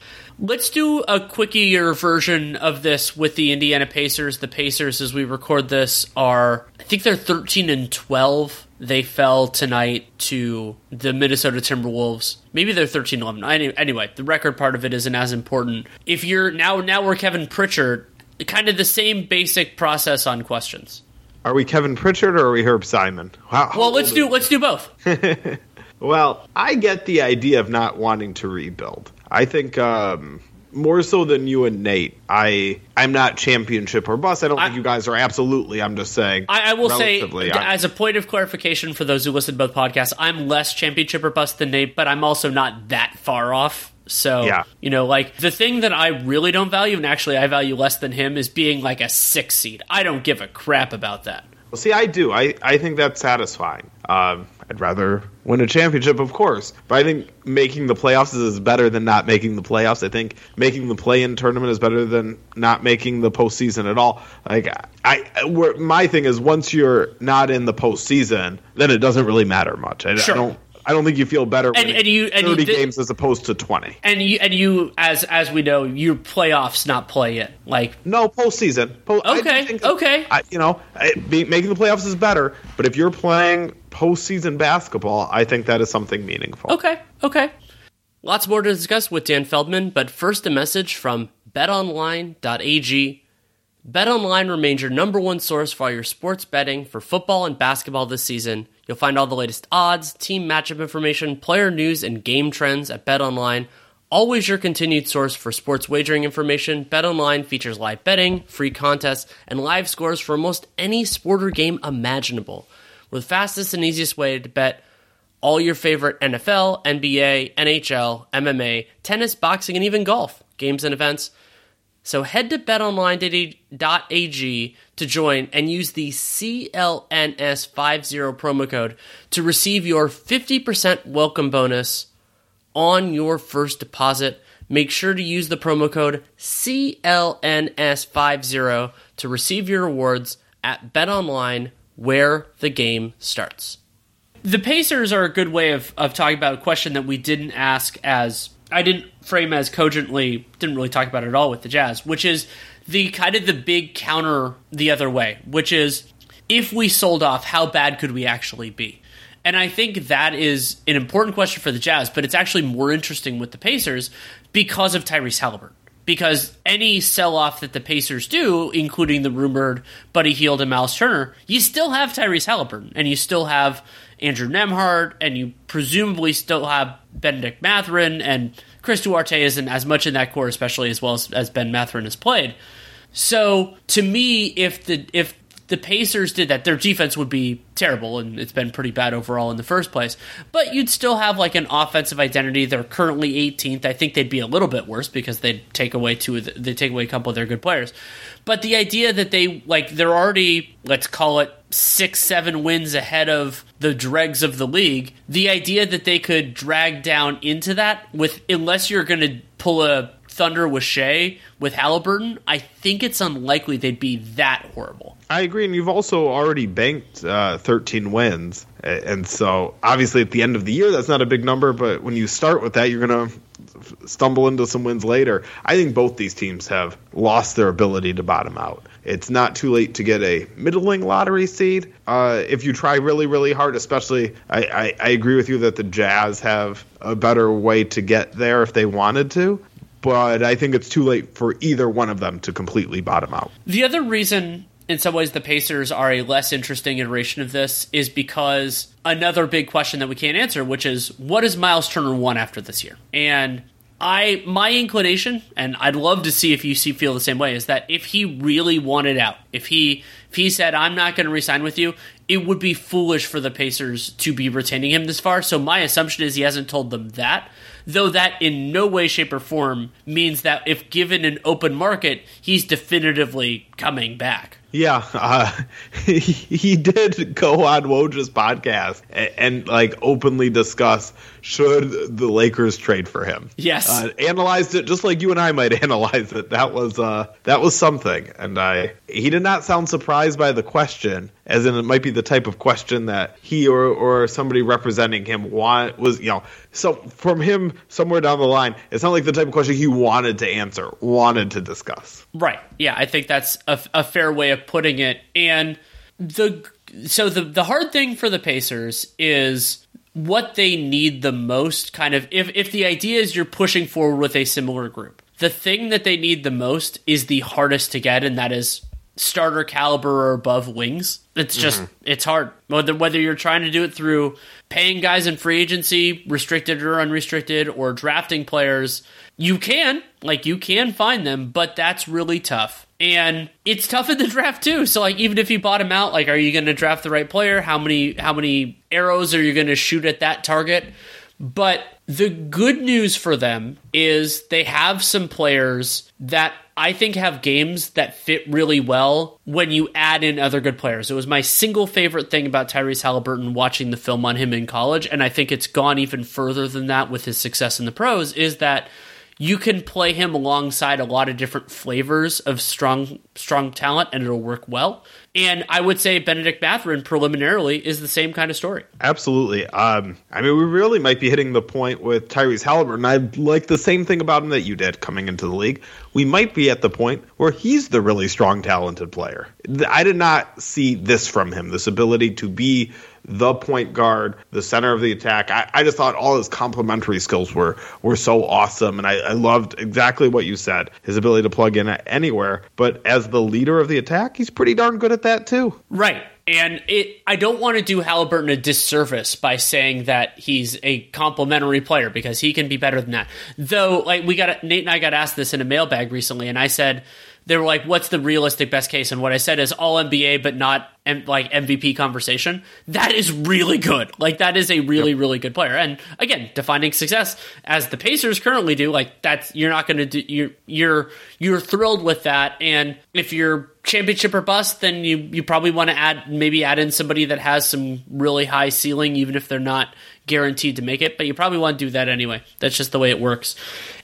Let's do a quickier version of this with the Indiana Pacers. The Pacers, as we record this, are I think they're thirteen and twelve. They fell tonight to the Minnesota Timberwolves. Maybe they're 13 11. Anyway, the record part of it isn't as important. If you're now now we're Kevin Pritchard, kind of the same basic process on questions. Are we Kevin Pritchard or are we Herb Simon? How, well, let's do let's do both. well, I get the idea of not wanting to rebuild. I think um, more so than you and Nate. I I'm not championship or bust. I don't I, think you guys are absolutely. I'm just saying. I, I will say, as a point of clarification for those who listen to both podcasts, I'm less championship or bust than Nate, but I'm also not that far off. So, yeah. you know, like the thing that I really don't value, and actually I value less than him, is being like a six seed. I don't give a crap about that. Well, see, I do. I, I think that's satisfying. Um, I'd rather win a championship, of course, but I think making the playoffs is better than not making the playoffs. I think making the play-in tournament is better than not making the postseason at all. Like I, I my thing is, once you're not in the postseason, then it doesn't really matter much. I, sure. I don't I don't think you feel better And- and you- and you 30 did- games as opposed to 20. And you and you as as we know, your playoffs not play it. Like No, postseason. Po- Okay, that- okay. I, you know, be, making the playoffs is better, but if you're playing postseason basketball, I think that is something meaningful. Okay, okay. Lots more to discuss with Dan Feldman, but first a message from betonline.ag. BetOnline remains your number one source for all your sports betting for football and basketball this season. You'll find all the latest odds, team matchup information, player news, and game trends at BetOnline. Always your continued source for sports wagering information, BetOnline features live betting, free contests, and live scores for almost any sport or game imaginable. The fastest and easiest way to bet all your favorite NFL, NBA, NHL, MMA, tennis, boxing, and even golf games and events. So head to betonline.ag to join and use the CLNS50 promo code to receive your 50% welcome bonus on your first deposit. Make sure to use the promo code CLNS50 to receive your rewards at BetOnline where the game starts. The Pacers are a good way of, of talking about a question that we didn't ask as I didn't frame as cogently, didn't really talk about it at all with the Jazz, which is the kind of the big counter the other way, which is if we sold off, how bad could we actually be? And I think that is an important question for the Jazz, but it's actually more interesting with the Pacers because of Tyrese Halliburton. Because any sell off that the Pacers do, including the rumored Buddy Hield and Miles Turner, you still have Tyrese Halliburton and you still have Andrew Nembhard and you presumably still have Bennedict Mathurin and Chris Duarte isn't as much in that core, especially as well as, as Ben Mathurin has played. So to me, if the if the Pacers did that, their defense would be terrible, and it's been pretty bad overall in the first place. But you'd still have like an offensive identity. They're currently 18th. I think they'd be a little bit worse because they'd take away two. The, they take away a couple of their good players. But the idea that they like they're already let's call it six seven wins ahead of the dregs of the league. The idea that they could drag down into that with unless you're going to pull a Thunder with Shea with Halliburton, I think it's unlikely they'd be that horrible. I agree, and you've also already banked uh, 13 wins, and so obviously at the end of the year that's not a big number, but when you start with that, you're gonna stumble into some wins later. I think both these teams have lost their ability to bottom out. It's not too late to get a middling lottery seed uh, if you try really, really hard. Especially, I, I, I agree with you that the Jazz have a better way to get there if they wanted to. But I think it's too late for either one of them to completely bottom out. The other reason, in some ways, the Pacers are a less interesting iteration of this is because another big question that we can't answer, which is what does Miles Turner want after this year? And I, my inclination, and I'd love to see if you see feel the same way, is that if he really wanted out, if he if he said I'm not going to resign with you, it would be foolish for the Pacers to be retaining him this far. So my assumption is he hasn't told them that though that in no way, shape, or form means that if given an open market, he's definitively coming back. Yeah, uh, he, he did go on Woj's podcast and, and like openly discuss should the Lakers trade for him. Yes. uh, analyzed it just like you and I might analyze it. That was uh, that was something, and I he did not sound surprised by the question, as in it might be the type of question that he or or somebody representing him want was you know so from him somewhere down the line. It's not like the type of question he wanted to answer, wanted to discuss. Right. Yeah, I think that's a, a fair way of putting it. And the so the the hard thing for the Pacers is what they need the most kind of if if the idea is you're pushing forward with a similar group. The thing that they need the most is the hardest to get and that is starter caliber or above wings. It's just mm-hmm. it's hard. Whether whether you're trying to do it through paying guys in free agency, restricted or unrestricted, or drafting players, you can. Like you can find them, but that's really tough. And it's tough in the draft too. So like even if you bought him out, like are you going to draft the right player? How many how many arrows are you going to shoot at that target? But the good news for them is they have some players that I think have games that fit really well when you add in other good players. It was my single favorite thing about Tyrese Halliburton watching the film on him in college, and I think it's gone even further than that with his success in the pros, is that you can play him alongside a lot of different flavors of strong strong talent and it'll work well. And I would say Bennedict Mathurin preliminarily is the same kind of story. Absolutely. Um, I mean, we really might be hitting the point with Tyrese Halliburton. I like the same thing about him that you did coming into the league. We might be at the point where he's the really strong, talented player. I did not see this from him this ability to be the point guard, the center of the attack. I, I just thought all his complementary skills were were so awesome, and I, I loved exactly what you said. His ability to plug in anywhere, but as the leader of the attack, he's pretty darn good at that too. Right. And it, I don't want to do Halliburton a disservice by saying that he's a complimentary player because he can be better than that. Though, like we got Nate and I got asked this in a mailbag recently, and I said they were like, "What's the realistic best case?" And what I said is all NBA, but not M- like MVP conversation. That is really good. Like that is a really yep. really good player. And again, defining success as the Pacers currently do, like that's you're not going to do. You're you're you're thrilled with that. And if you're championship or bust, then you you probably want to add maybe add in somebody that has some really high ceiling, even if they're not guaranteed to make it. But you probably want to do that anyway. That's just the way it works.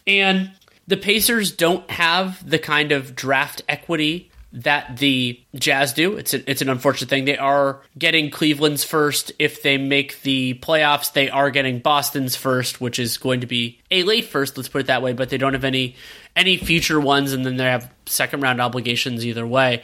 And the Pacers don't have the kind of draft equity that the Jazz do. It's a, it's an unfortunate thing. They are getting Cleveland's first. If they make the playoffs, they are getting Boston's first, which is going to be a late first. Let's put it that way. But they don't have any any future ones, and then they have second round obligations either way.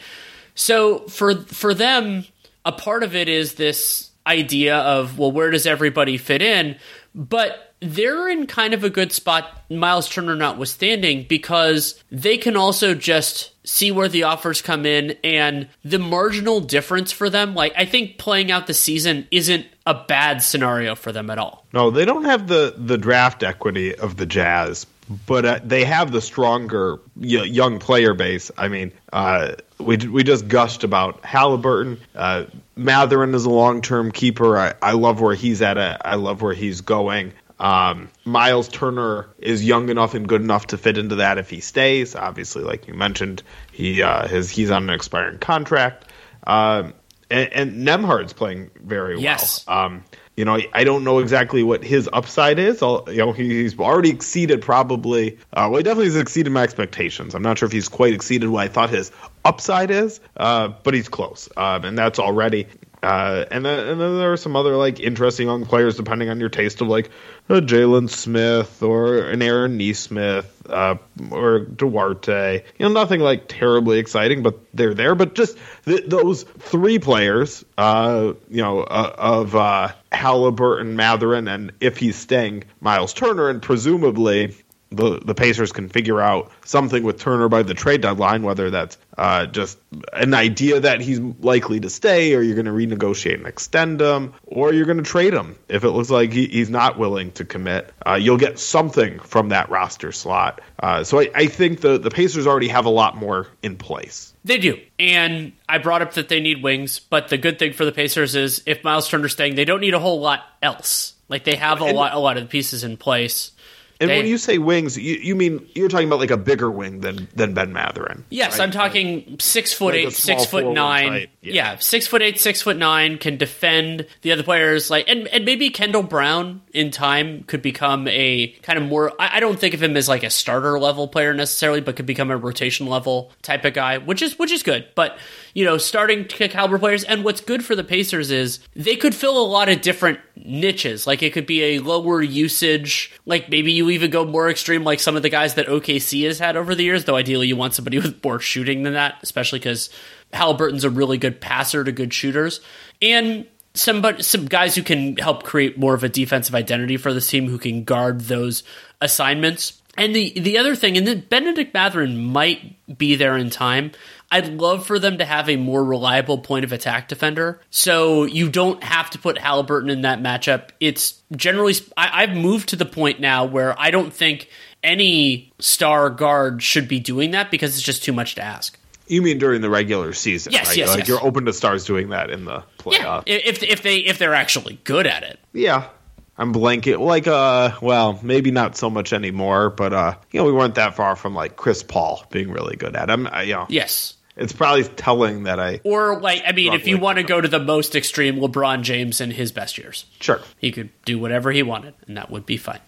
So for for them, a part of it is this idea of well, where does everybody fit in? But they're in kind of a good spot, Miles Turner notwithstanding, because they can also just see where the offers come in and the marginal difference for them. Like, I think playing out the season isn't a bad scenario for them at all. No, they don't have the, the draft equity of the Jazz, but uh, they have the stronger young player base. I mean, uh, we we just gushed about Halliburton. Uh, Mathurin is a long term keeper. I, I love where he's at. I love where he's going. Um, Miles Turner is young enough and good enough to fit into that if he stays. Obviously, like you mentioned, he uh, his he's on an expiring contract. Um, and, and Nembhard's playing very well. Yes. Um, you know, I don't know exactly what his upside is. I'll, you know, he's already exceeded probably. Uh, well, he definitely has exceeded my expectations. I'm not sure if he's quite exceeded what I thought his upside is, uh, but he's close, um, and that's already. Uh, and then and then there are some other like interesting young players depending on your taste of like a Jalen Smith or an Aaron Nesmith uh, or Duarte. You know, nothing like terribly exciting, but they're there. But just th- those three players, uh, you know, uh, of uh, Halliburton, Mathurin, and if he's staying, Miles Turner, and presumably the the Pacers can figure out something with Turner by the trade deadline, whether that's uh, just an idea that he's likely to stay, or you're going to renegotiate and extend him, or you're going to trade him if it looks like he, he's not willing to commit. Uh, you'll get something from that roster slot. Uh, so I, I think the the Pacers already have a lot more in place. They do. And I brought up that they need wings, but the good thing for the Pacers is if Miles Turner's staying, they don't need a whole lot else. Like they have a lot a lot of the pieces in place. And they, when you say wings, you, you mean you're talking about like a bigger wing than than Ben Mathurin. Yes, right? I'm talking six foot like eight, six foot nine. Yeah. yeah. six foot eight, six foot nine can defend the other players. Like, and and maybe Kendall Brown in time could become a kind of more. I, I don't think of him as like a starter level player necessarily, but could become a rotation level type of guy, which is which is good. But you know, starting caliber players. And what's good for the Pacers is they could fill a lot of different niches. Like it could be a lower usage, like maybe you even go more extreme, like some of the guys that OKC has had over the years. Though ideally, you want somebody with more shooting than that, especially because Halliburton's a really good passer to good shooters. And some but some guys who can help create more of a defensive identity for this team who can guard those assignments. And the the other thing, and then Bennedict Mathurin might be there in time. I'd love for them to have a more reliable point of attack defender. So you don't have to put Halliburton in that matchup. It's generally, I, I've moved to the point now where I don't think any star guard should be doing that because it's just too much to ask. You mean during the regular season? Yes, right? yes. Like yes. you're open to stars doing that in the playoff. Yeah, if if they if they're actually good at it. Yeah, I'm blanking like uh well maybe not so much anymore, but uh you know we weren't that far from like Chris Paul being really good at him. I, you know, yes. It's probably telling that I or like I mean if you want to go to the most extreme, LeBron James in his best years, sure he could do whatever he wanted, and that would be fine.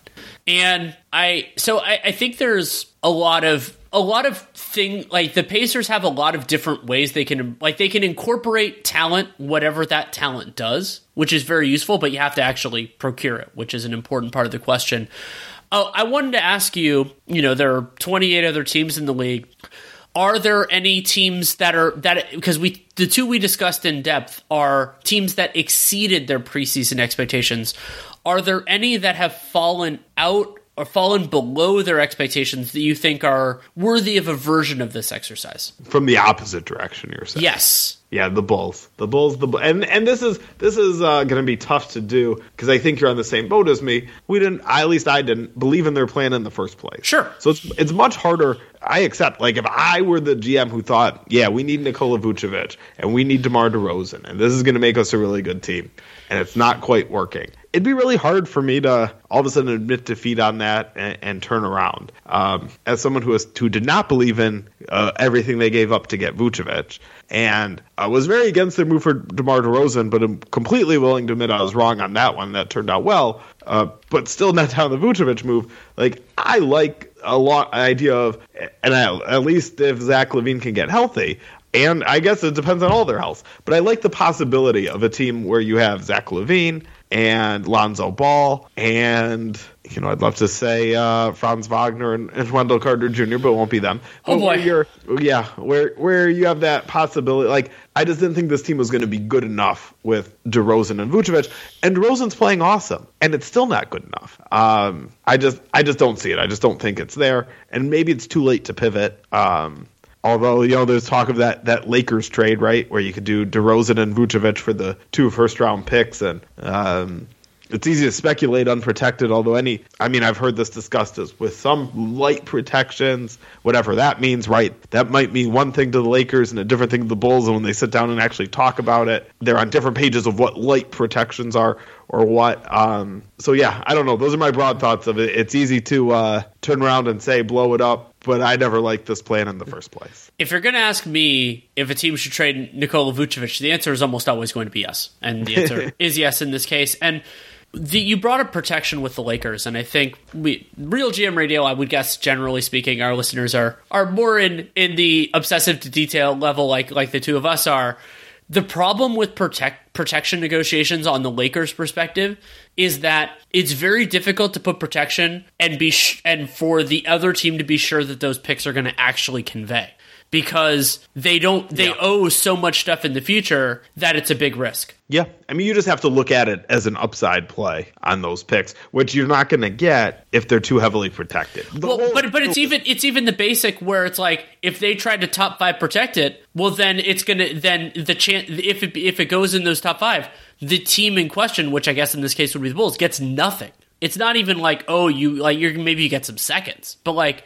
And I so I, I think there's a lot of a lot of thing like the Pacers have a lot of different ways they can like they can incorporate talent whatever that talent does, which is very useful, but you have to actually procure it, which is an important part of the question. Oh, I wanted to ask you, you know, there are 28 other teams in the league. Are there any teams that are that because we the two we discussed in depth are teams that exceeded their preseason expectations? Are there any that have fallen out or fallen below their expectations that you think are worthy of a version of this exercise? From the opposite direction, you're saying? Yes. Yeah, the Bulls, the Bulls, the and and this is this is uh, going to be tough to do because I think you're on the same boat as me. We didn't, I, at least I didn't believe in their plan in the first place. Sure. So it's it's much harder. I accept. Like if I were the GM who thought, yeah, we need Nikola Vucevic and we need DeMar DeRozan, and this is going to make us a really good team, and it's not quite working. It'd be really hard for me to all of a sudden admit defeat on that and, and turn around. Um, as someone who was who did not believe in uh, everything they gave up to get Vucevic, and I was very against their move for DeMar DeRozan, but I'm completely willing to admit I was wrong on that one. That turned out well, uh, but still not down the Vucevic move. Like I like a lot idea of, and I, at least if Zach LaVine can get healthy, and I guess it depends on all their health. But I like the possibility of a team where you have Zach LaVine and Lonzo Ball and you know I'd love to say uh, Franz Wagner and, and, Wendell Carter Jr. but it won't be them. Oh boy, you're, yeah, where where you have that possibility. Like I just didn't think this team was going to be good enough with DeRozan and Vucevic, and DeRozan's playing awesome, and it's still not good enough. Um, I just I just don't see it. I just don't think it's there, and maybe it's too late to pivot. Um, Although you know, there's talk of that that Lakers trade, right, where you could do DeRozan and Vucevic for the two first round picks, and um, it's easy to speculate unprotected. Although any, I mean, I've heard this discussed as with some light protections, whatever that means, right? That might mean one thing to the Lakers and a different thing to the Bulls. And when they sit down and actually talk about it, they're on different pages of what light protections are or what. Um, so yeah, I don't know. Those are my broad thoughts of it. It's easy to uh, turn around and say blow it up but I never liked this plan in the first place. If you're going to ask me if a team should trade Nikola Vucevic, the answer is almost always going to be yes, and the answer is yes in this case. And the, you brought up protection with the Lakers, and I think we real GM radio. I would guess, generally speaking, our listeners are are more in in the obsessive to detail level, like like the two of us are. The problem with protect protection negotiations on the Lakers' perspective is that it's very difficult to put protection and be sh- and for the other team to be sure that those picks are going to actually convey because they don't they yeah. owe so much stuff in the future that it's a big risk. Yeah. I mean you just have to look at it as an upside play on those picks, which you're not going to get if they're too heavily protected. The well, whole, but but it's even it's even the basic where it's like if they try to top 5 protect it, well then it's going to then the chance if it if it goes in those top 5, the team in question, which I guess in this case would be the Bulls, gets nothing. It's not even like, oh, you like you're maybe you get some seconds. But like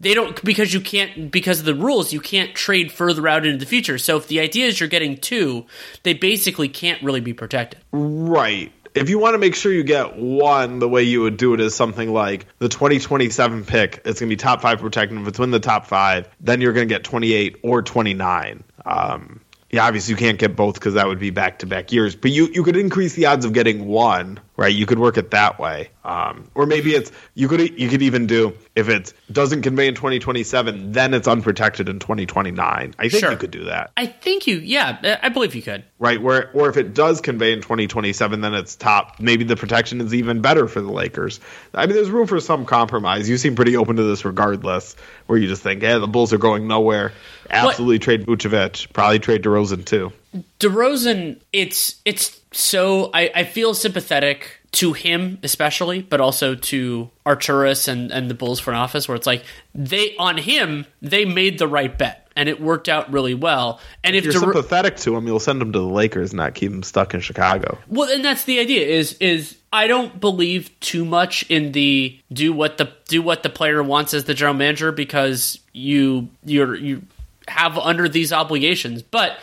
they don't because you can't because of the rules you can't trade further out into the future. So if the idea is you're getting two, they basically can't really be protected. Right. If you want to make sure you get one, the way you would do it is something like the 2027 pick. It's going to be top five protected. If it's in the top five, then you're going to get 28 or 29. Um, yeah, obviously you can't get both because that would be back to back years. But you you could increase the odds of getting one, right? You could work it that way, um, or maybe it's you could you could even do if it doesn't convey in 2027, then it's unprotected in 2029. I think sure. you could do that. I think you, yeah, I believe you could. Right, where or if it does convey in 2027, then it's top. Maybe the protection is even better for the Lakers. I mean, there's room for some compromise. You seem pretty open to this, regardless. Where you just think, yeah, the Bulls are going nowhere. Absolutely what? trade Vucevic. Probably trade DeRozan too. DeRozan, it's it's so I, I feel sympathetic to him especially, but also to Arturas and, and the Bulls front office, where it's like they on him they made the right bet and it worked out really well. And if, if you're sympathetic to him, you'll send him to the Lakers, and not keep him stuck in Chicago. Well, and that's the idea. Is is I don't believe too much in the do what the do what the player wants as the general manager because you you're you have under these obligations, but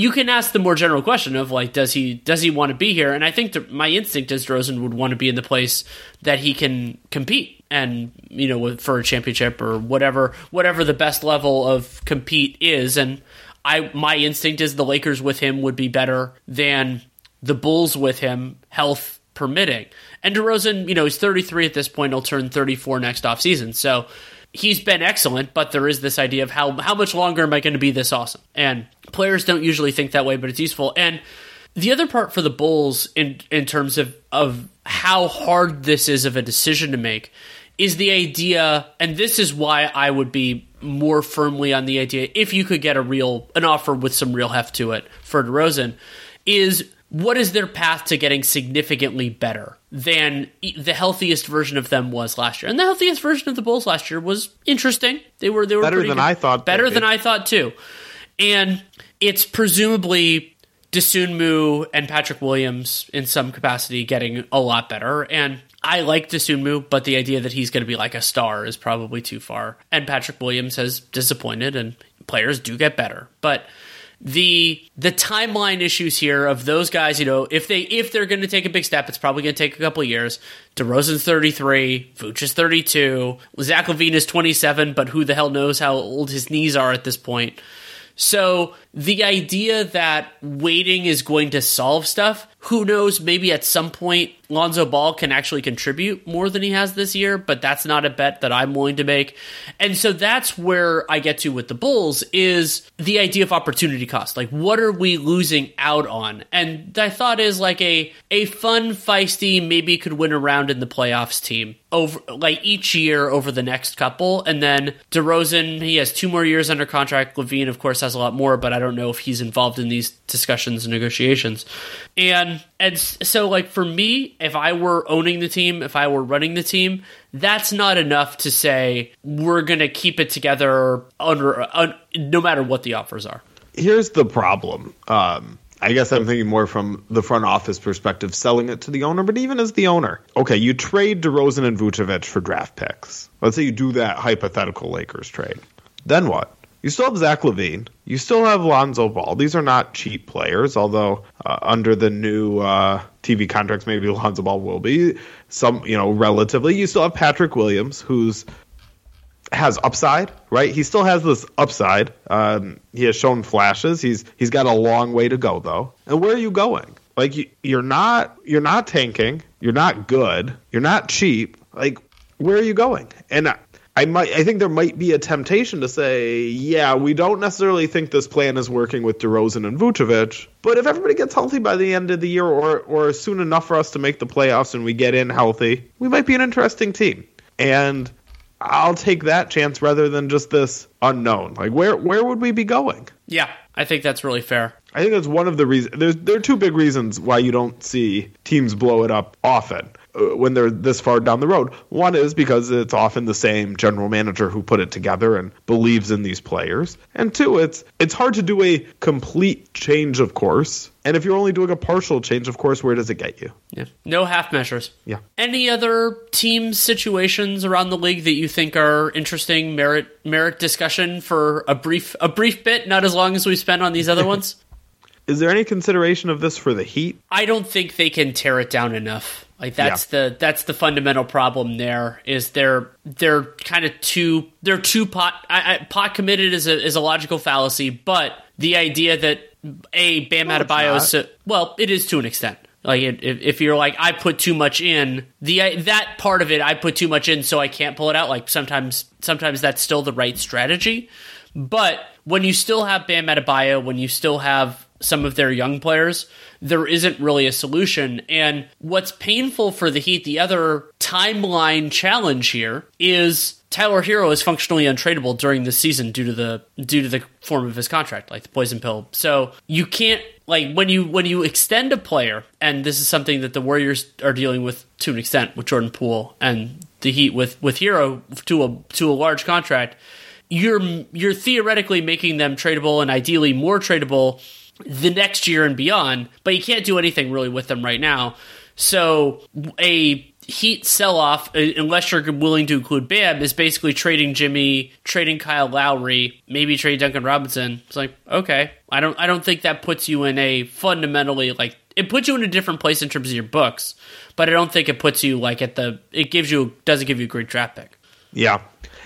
you can ask the more general question of like, does he does he want to be here? And I think my instinct is Rosen would want to be in the place that he can compete and you know for a championship or whatever whatever the best level of compete is. And I my instinct is the Lakers with him would be better than the Bulls with him, health permitting. And DeRozan, you know, he's 33 at this point. He'll turn 34 next offseason. So he's been excellent, but there is this idea of how how much longer am I going to be this awesome? And players don't usually think that way, but it's useful. And the other part for the Bulls in in terms of of how hard this is of a decision to make is the idea, and this is why I would be more firmly on the idea if you could get a real an offer with some real heft to it for DeRozan, is what is their path to getting significantly better than the healthiest version of them was last year? And the healthiest version of the Bulls last year was interesting. They were they were better than good. I thought. Better than I thought too. And it's presumably Dosunmu and Patrick Williams in some capacity getting a lot better. And I like Dosunmu, but the idea that he's going to be like a star is probably too far. And Patrick Williams has disappointed, and players do get better. But the the timeline issues here of those guys, you know, if they if they're going to take a big step, it's probably going to take a couple of years. DeRozan's 33, Vooch is 32, Zach LaVine is 27, but who the hell knows how old his knees are at this point. So the idea that waiting is going to solve stuff, who knows, maybe at some point Lonzo Ball can actually contribute more than he has this year, but that's not a bet that I'm willing to make. And so that's where I get to with the Bulls is the idea of opportunity cost. Like what are we losing out on? And I thought is like a a fun, feisty, maybe could win a round in the playoffs team over like each year over the next couple. And then DeRozan, he has two more years under contract. LaVine of course, has a lot more, but I don't know if he's involved in these discussions and negotiations. And and so like for me, if I were owning the team, if I were running the team, that's not enough to say we're going to keep it together under uh, no matter what the offers are. Here's the problem. Um, I guess I'm thinking more from the front office perspective, selling it to the owner, but even as the owner, okay, you trade DeRozan and Vucevic for draft picks. Let's say you do that hypothetical Lakers trade. Then what? You still have Zach LaVine. You still have Lonzo Ball. These are not cheap players, although uh, under the new uh, TV contracts, maybe Lonzo Ball will be some, you know, relatively. You still have Patrick Williams, who's has upside, right? He still has this upside. Um, he has shown flashes. He's he's got a long way to go though. And where are you going? Like you, you're not you're not tanking. You're not good. You're not cheap. Like where are you going? And I, might I think there might be a temptation to say, yeah, we don't necessarily think this plan is working with DeRozan and Vucevic, but if everybody gets healthy by the end of the year or or soon enough for us to make the playoffs and we get in healthy, we might be an interesting team. And I'll take that chance rather than just this unknown. Like where where would we be going? Yeah, I think that's really fair. I think that's one of the reasons. There's there are two big reasons why you don't see teams blow it up often Uh, when they're this far down the road. One is because it's often the same general manager who put it together and believes in these players. And two, it's it's hard to do a complete change of course. And if you're only doing a partial change of course, where does it get you? Yeah. No half measures. Yeah. Any other team situations around the league that you think are interesting merit merit discussion for a brief a brief bit, not as long as we spent on these other ones? Is there any consideration of this for the Heat? I don't think they can tear it down enough. Like that's yeah. the that's the fundamental problem. There is they're they're kind of too they're too pot I, I, pot committed is a is a logical fallacy, but the idea that a Bam no, Adebayo is well, it is to an extent. Like if, if you're like I put too much in the that part of it I put too much in so I can't pull it out. Like sometimes sometimes that's still the right strategy, but when you still have Bam Adebayo, when you still have some of their young players, there isn't really a solution. And what's painful for the Heat, the other timeline challenge here is Tyler Herro is functionally untradeable during the season due to the due to the form of his contract, like the poison pill. So you can't like when you when you extend a player, and this is something that the Warriors are dealing with to an extent with Jordan Poole and the Heat with with Herro to a to a large contract. You're you're theoretically making them tradable and ideally more tradable the next year and beyond, but you can't do anything really with them right now. So a Heat sell off, uh, unless you're willing to include Bam, is basically trading Jimmy, trading Kyle Lowry, maybe trade Duncan Robinson. It's like okay, I don't, I don't think that puts you in a fundamentally like it puts you in a different place in terms of your books, but I don't think it puts you like at the. It gives you doesn't give you a great draft pick. Yeah,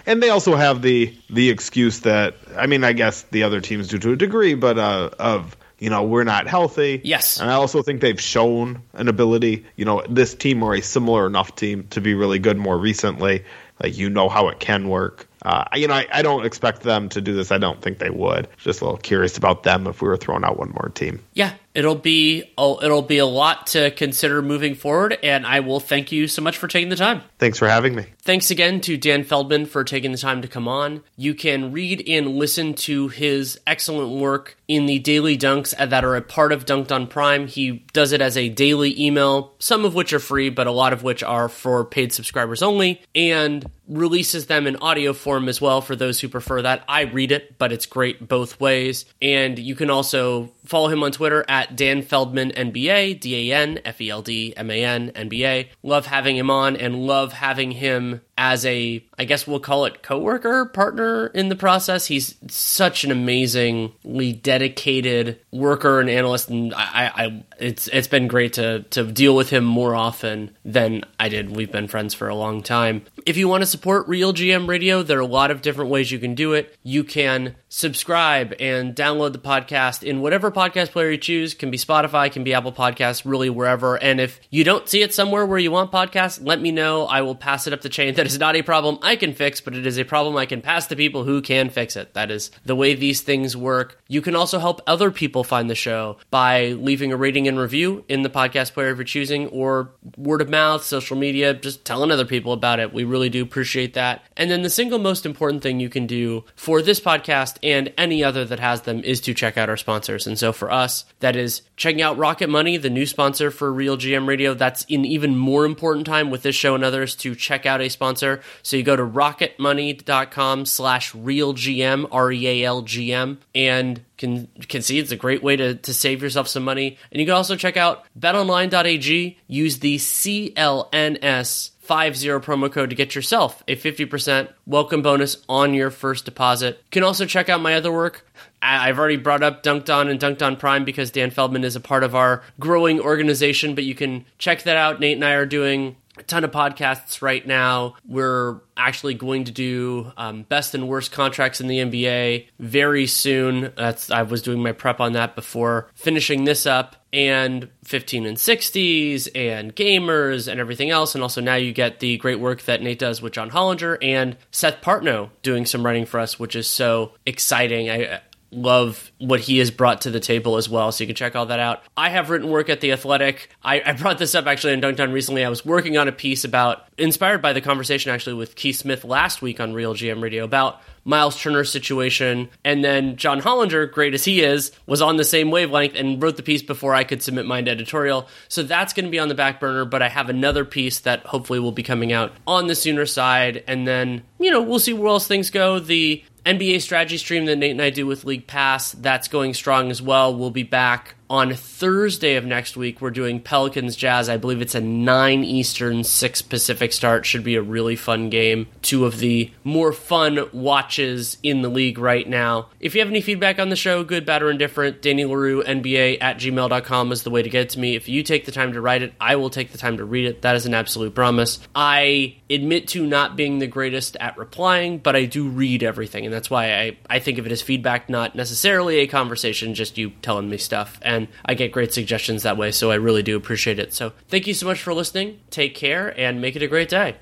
and they also have the the excuse that I mean I guess the other teams do to a degree, but uh, of you know, we're not healthy. Yes. And I also think they've shown an ability, you know, this team or a similar enough team to be really good more recently. Like, you know how it can work. Uh, you know, I, I don't expect them to do this. I don't think they would. Just a little curious about them if we were throwing out one more team. Yeah, it'll be oh, it'll be a lot to consider moving forward, and I will thank you so much for taking the time. Thanks for having me. Thanks again to Dan Feldman for taking the time to come on. You can read and listen to his excellent work in the daily dunks that are a part of Dunked on Prime. He does it as a daily email, some of which are free, but a lot of which are for paid subscribers only, and releases them in audio form as well for those who prefer that. I read it, but it's great both ways. And you can also follow him on Twitter at Dan Feldman NBA, D A N F E L D M A N NBA. Love having him on and love having him as a, I guess we'll call it coworker, partner in the process. He's such an amazingly dedicated worker and analyst, and I, I, it's it's been great to to deal with him more often than I did. We've been friends for a long time. If you want to support Real GM Radio, there are a lot of different ways you can do it. You can subscribe and download the podcast in whatever podcast player you choose. Can be Spotify, can be Apple Podcasts, really wherever. And if you don't see it somewhere where you want podcasts, let me know. I will pass it up the chain. That is not a problem I can fix, but it is a problem I can pass to people who can fix it. That is the way these things work. You can also help other people find the show by leaving a rating and review in the podcast player of your choosing or word of mouth, social media, just telling other people about it. We really do appreciate that. And then the single most important thing you can do for this podcast and any other that has them is to check out our sponsors. And so for us, that is checking out Rocket Money, the new sponsor for Real GM Radio. That's an even more important time with this show and others to check out a sponsor. So you go to rocketmoney.com slash realgm, R-E-A-L-G-M, and can can see it's a great way to, to save yourself some money. And you can also check out betonline.ag, use the CLNS 50 promo code to get yourself a 50% welcome bonus on your first deposit. You can also check out my other work. I've already brought up Dunked On and Dunked On Prime because Dan Feldman is a part of our growing organization, but you can check that out. Nate and I are doing a ton of podcasts right now. We're actually going to do um, best and worst contracts in the NBA very soon. That's I was doing my prep on that before finishing this up, and 15 and 60s and gamers and everything else. And also now you get the great work that Nate does with John Hollinger and Seth Partnow doing some writing for us, which is so exciting. I love what he has brought to the table as well. So you can check all that out. I have written work at The Athletic. I, I brought this up actually in Dunked recently. I was working on a piece about, inspired by the conversation actually with Keith Smith last week on Real GM Radio about Miles Turner's situation. And then John Hollinger, great as he is, was on the same wavelength and wrote the piece before I could submit my editorial. So that's going to be on the back burner, but I have another piece that hopefully will be coming out on the sooner side. And then, you know, we'll see where else things go. The NBA strategy stream that Nate and I do with League Pass, that's going strong as well. We'll be back on Thursday of next week. We're doing Pelicans Jazz. I believe it's a 9 Eastern, 6 Pacific start. Should be a really fun game. Two of the more fun watches in the league right now. If you have any feedback on the show, good, bad, or indifferent, Danny Leroux, NBA at gmail.com is the way to get to me. If you take the time to write it, I will take the time to read it. That is an absolute promise. I admit to not being the greatest at replying, but I do read everything. And that's why I, I think of it as feedback, not necessarily a conversation, just you telling me stuff and I get great suggestions that way, so I really do appreciate it. So thank you so much for listening. Take care and make it a great day.